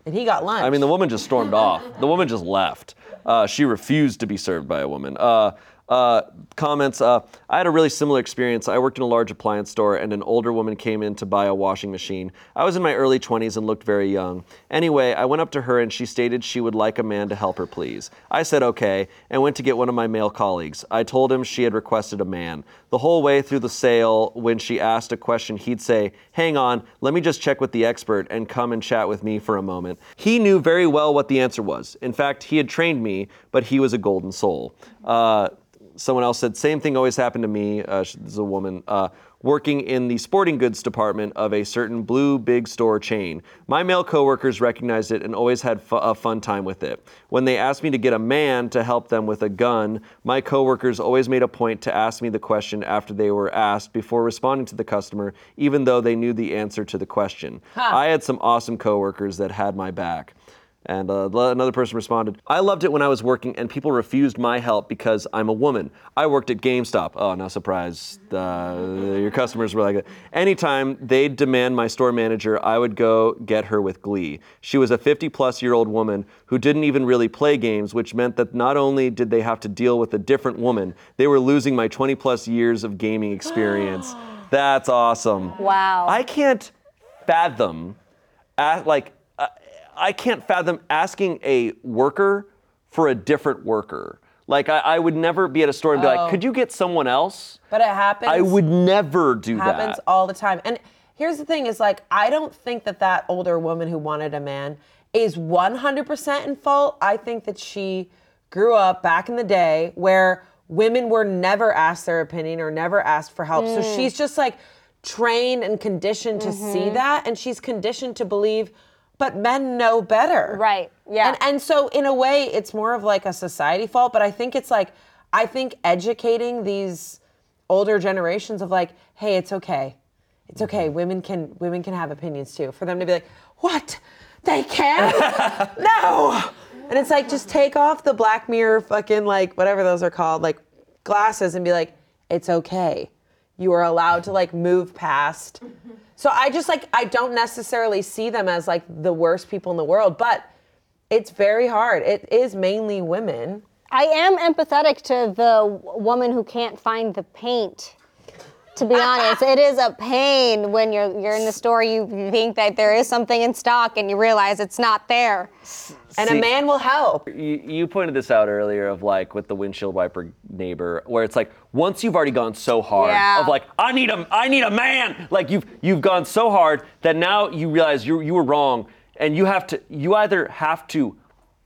And he got lunch. I mean, the woman just stormed off. The woman just left. Uh, she refused to be served by a woman. Uh, uh, comments. Uh, I had a really similar experience. I worked in a large appliance store, and an older woman came in to buy a washing machine. I was in my early 20s and looked very young. Anyway, I went up to her, and she stated she would like a man to help her, please. I said okay, and went to get one of my male colleagues. I told him she had requested a man. The whole way through the sale, when she asked a question, he'd say, Hang on, let me just check with the expert and come and chat with me for a moment. He knew very well what the answer was. In fact, he had trained me, but he was a golden soul. Uh, someone else said, Same thing always happened to me. Uh, sh- this is a woman. Uh, working in the sporting goods department of a certain blue big store chain. My male coworkers recognized it and always had fu- a fun time with it. When they asked me to get a man to help them with a gun, my coworkers always made a point to ask me the question after they were asked before responding to the customer, even though they knew the answer to the question. I had some awesome coworkers that had my back. And uh, another person responded, I loved it when I was working and people refused my help because I'm a woman. I worked at GameStop. Oh, no surprise. Uh, your customers were like, anytime they'd demand my store manager, I would go get her with glee. She was a 50 plus year old woman who didn't even really play games, which meant that not only did they have to deal with a different woman, they were losing my 20 plus years of gaming experience. That's awesome. Wow. I can't fathom, a- like, I can't fathom asking a worker for a different worker. Like I, I would never be at a store and be Oh. like, "Could you get someone else?" But it happens. I would never do happens that. Happens all the time. And here's the thing: is like I don't think that that older woman who wanted a man is 100% in fault. I think that she grew up back in the day where women were never asked their opinion or never asked for help. So hmm. she's just like trained and conditioned to see mm-hmm. that, and she's conditioned to believe. But men know better. Right, yeah. And and so in a way it's more of like a society fault, but I think it's like I think educating these older generations of like, hey, it's okay. It's okay. Mm-hmm. Women can women can have opinions too. For them to be like, what? They can? no. And it's like just take off the black mirror fucking like whatever those are called, like glasses and be like, it's okay. You are allowed to like move past. So I just like I don't necessarily see them as like the worst people in the world, but it's very hard. It is mainly women. I am empathetic to the woman who can't find the paint. To be honest, it is a pain when you're you're in the store. You think that there is something in stock, and you realize it's not there. And See- a man will help. you, you pointed this out earlier of like with the windshield wiper neighbor where it's like once you've already gone so hard Yeah. of like I need a I need a man like you've you've gone so hard that now you realize you you were wrong and you have to you either have to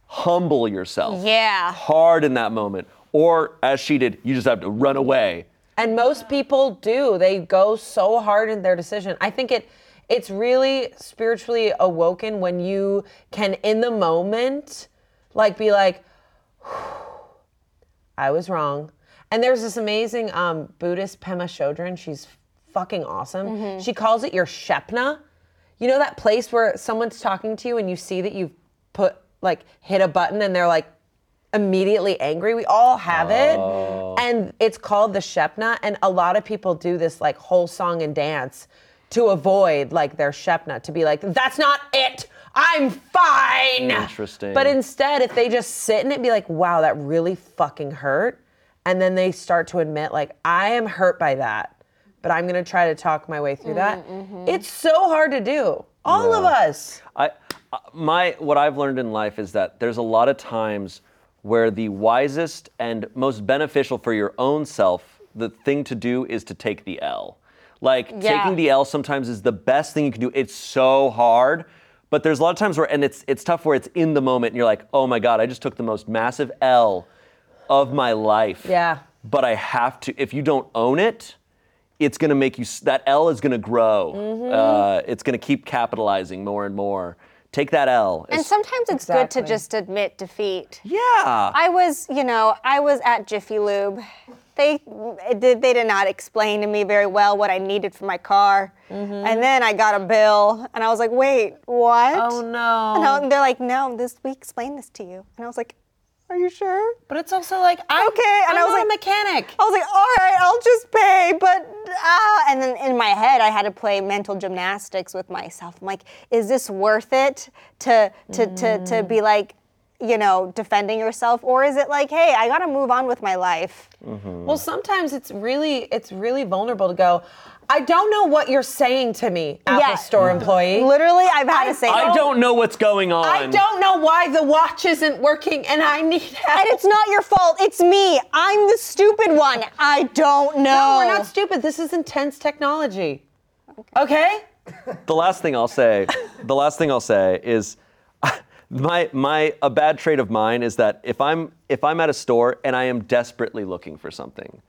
humble yourself Yeah. hard in that moment or as she did you just have to run away And most people do. They go so hard in their decision. I think it it's really spiritually awoken when you can in the moment like be like I was wrong. And there's this amazing um, Buddhist Pema Chodron. She's fucking awesome. She calls it your Shepna. You know that place where someone's talking to you and you see that you've put like hit a button and they're like immediately angry. We all have it. And it's called the Shepna. And a lot of people do this like whole song and dance to avoid like their Shepna, to be like, that's not it. I'm fine. Interesting. But instead, if they just sit in it and be like, wow, that really fucking hurt. And then they start to admit, like, I am hurt by that, but I'm gonna try to talk my way through that. It's so hard to do. All of us. I, uh, my what I've learned in life is that there's a lot of times where the wisest and most beneficial for your own self, the thing to do is to take the L. Like Yeah. taking the L sometimes is the best thing you can do. It's so hard, but there's a lot of times where and it's it's tough where it's in the moment and you're like, oh my god, I just took the most massive L of my life. Yeah. But I have to. If you don't own it, it's going to make you. That L is going to grow. Mm-hmm. Uh, it's going to keep capitalizing more and more. Take that L. And It's- sometimes it's good to just admit defeat. yeah. I was, you know, I was at Jiffy Lube. They did they did not explain to me very well what I needed for my car. And then I got a bill and I was like, "Wait, what?" Oh And no. I- they're like, "No, this we explained this to you." And I was like, "Are you sure?" But it's also like, I'm, Okay, and I'm I was like- a mechanic. I was like, all right, I'll just pay, but ah. And then in my head, I had to play mental gymnastics with myself. I'm like, is this worth it to to to to be like, you know, defending yourself, or is it like, hey, I gotta move on with my life? Mm-hmm. Well, sometimes it's really it's really vulnerable to go. I don't know what you're saying to me, Apple Yeah. Store employee. Literally, I've had to say, I that. don't know what's going on. I don't know why the watch isn't working, and I need help. And it's not your fault. It's me. I'm the stupid one. I don't know. no, we're not stupid. This is intense technology. Okay. The last thing I'll say, the last thing I'll say is my my a bad trait of mine is that if I'm if I'm at a store and I am desperately looking for something,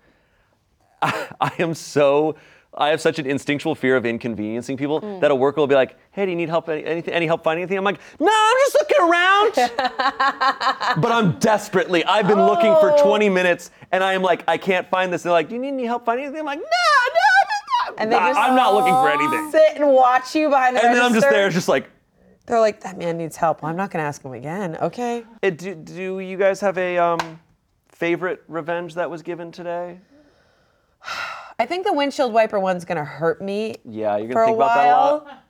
I, I am so I have such an instinctual fear of inconveniencing people Hmm. that a worker will be like, "Hey, do you need help? Any, anything? Any help finding anything?" I'm like, "No, I'm just looking around." but I'm desperately. I've been looking Oh. for 20 minutes, and I am like, I can't find this. And They're like, "Do you need any help finding anything?" I'm like, "No, no, no." And they just I'm not looking for anything. Sit and watch you behind the And then I'm just register. there, just like, They're like, that man needs help. Well, I'm not gonna ask him again. Okay. Uh, Do, do you guys have a um, favorite revenge that was given today? I think the windshield wiper one's gonna hurt me. Yeah, you're gonna a think about that a while. lot.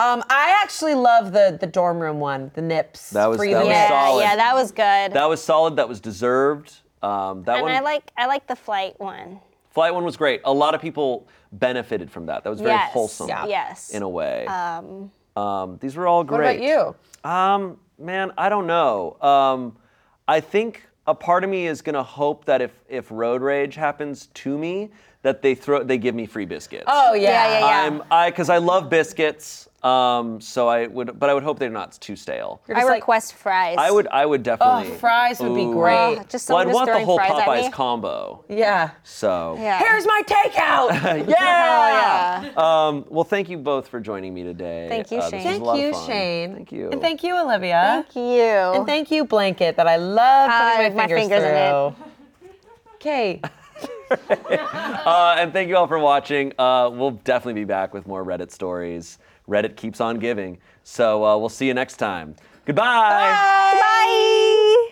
Um, I actually love the the dorm room one, the nips. That was- that was yeah, solid. yeah, that was good. That was solid. That was deserved. Um, that and one, I like I like the flight one. flight one was great. A lot of people benefited from that. That was very yes. wholesome Yeah. Yes. in a way. Um, these were all great. What about you? Um, man, I don't know. Um, I think a part of me is gonna hope that if if road rage happens to me, that they throw they give me free biscuits. Oh yeah. Yeah, yeah, yeah. I'm I because I love biscuits. Um, so I would, but I would hope they're not too stale. You're I just like, request fries. I would, I would Oh, definitely. fries would be Ooh. great. Oh, just Well, someone I'd just want the throwing whole fries at Popeyes me. combo. yeah. So Yeah. Here's my takeout. yeah. Um, well, thank you both for joining me today. Thank you, Uh, this Shayne. a Thank lot of you, fun. Shayne. Thank you. And thank you, Olivia. Thank you. And thank you, Blanket, that I love putting Uh, my my fingers, fingers in it. through. Okay. Uh, and thank you all for watching. Uh, we'll definitely be back with more Reddit stories. Reddit keeps on giving. So uh, we'll see you next time. Goodbye. Bye. Bye.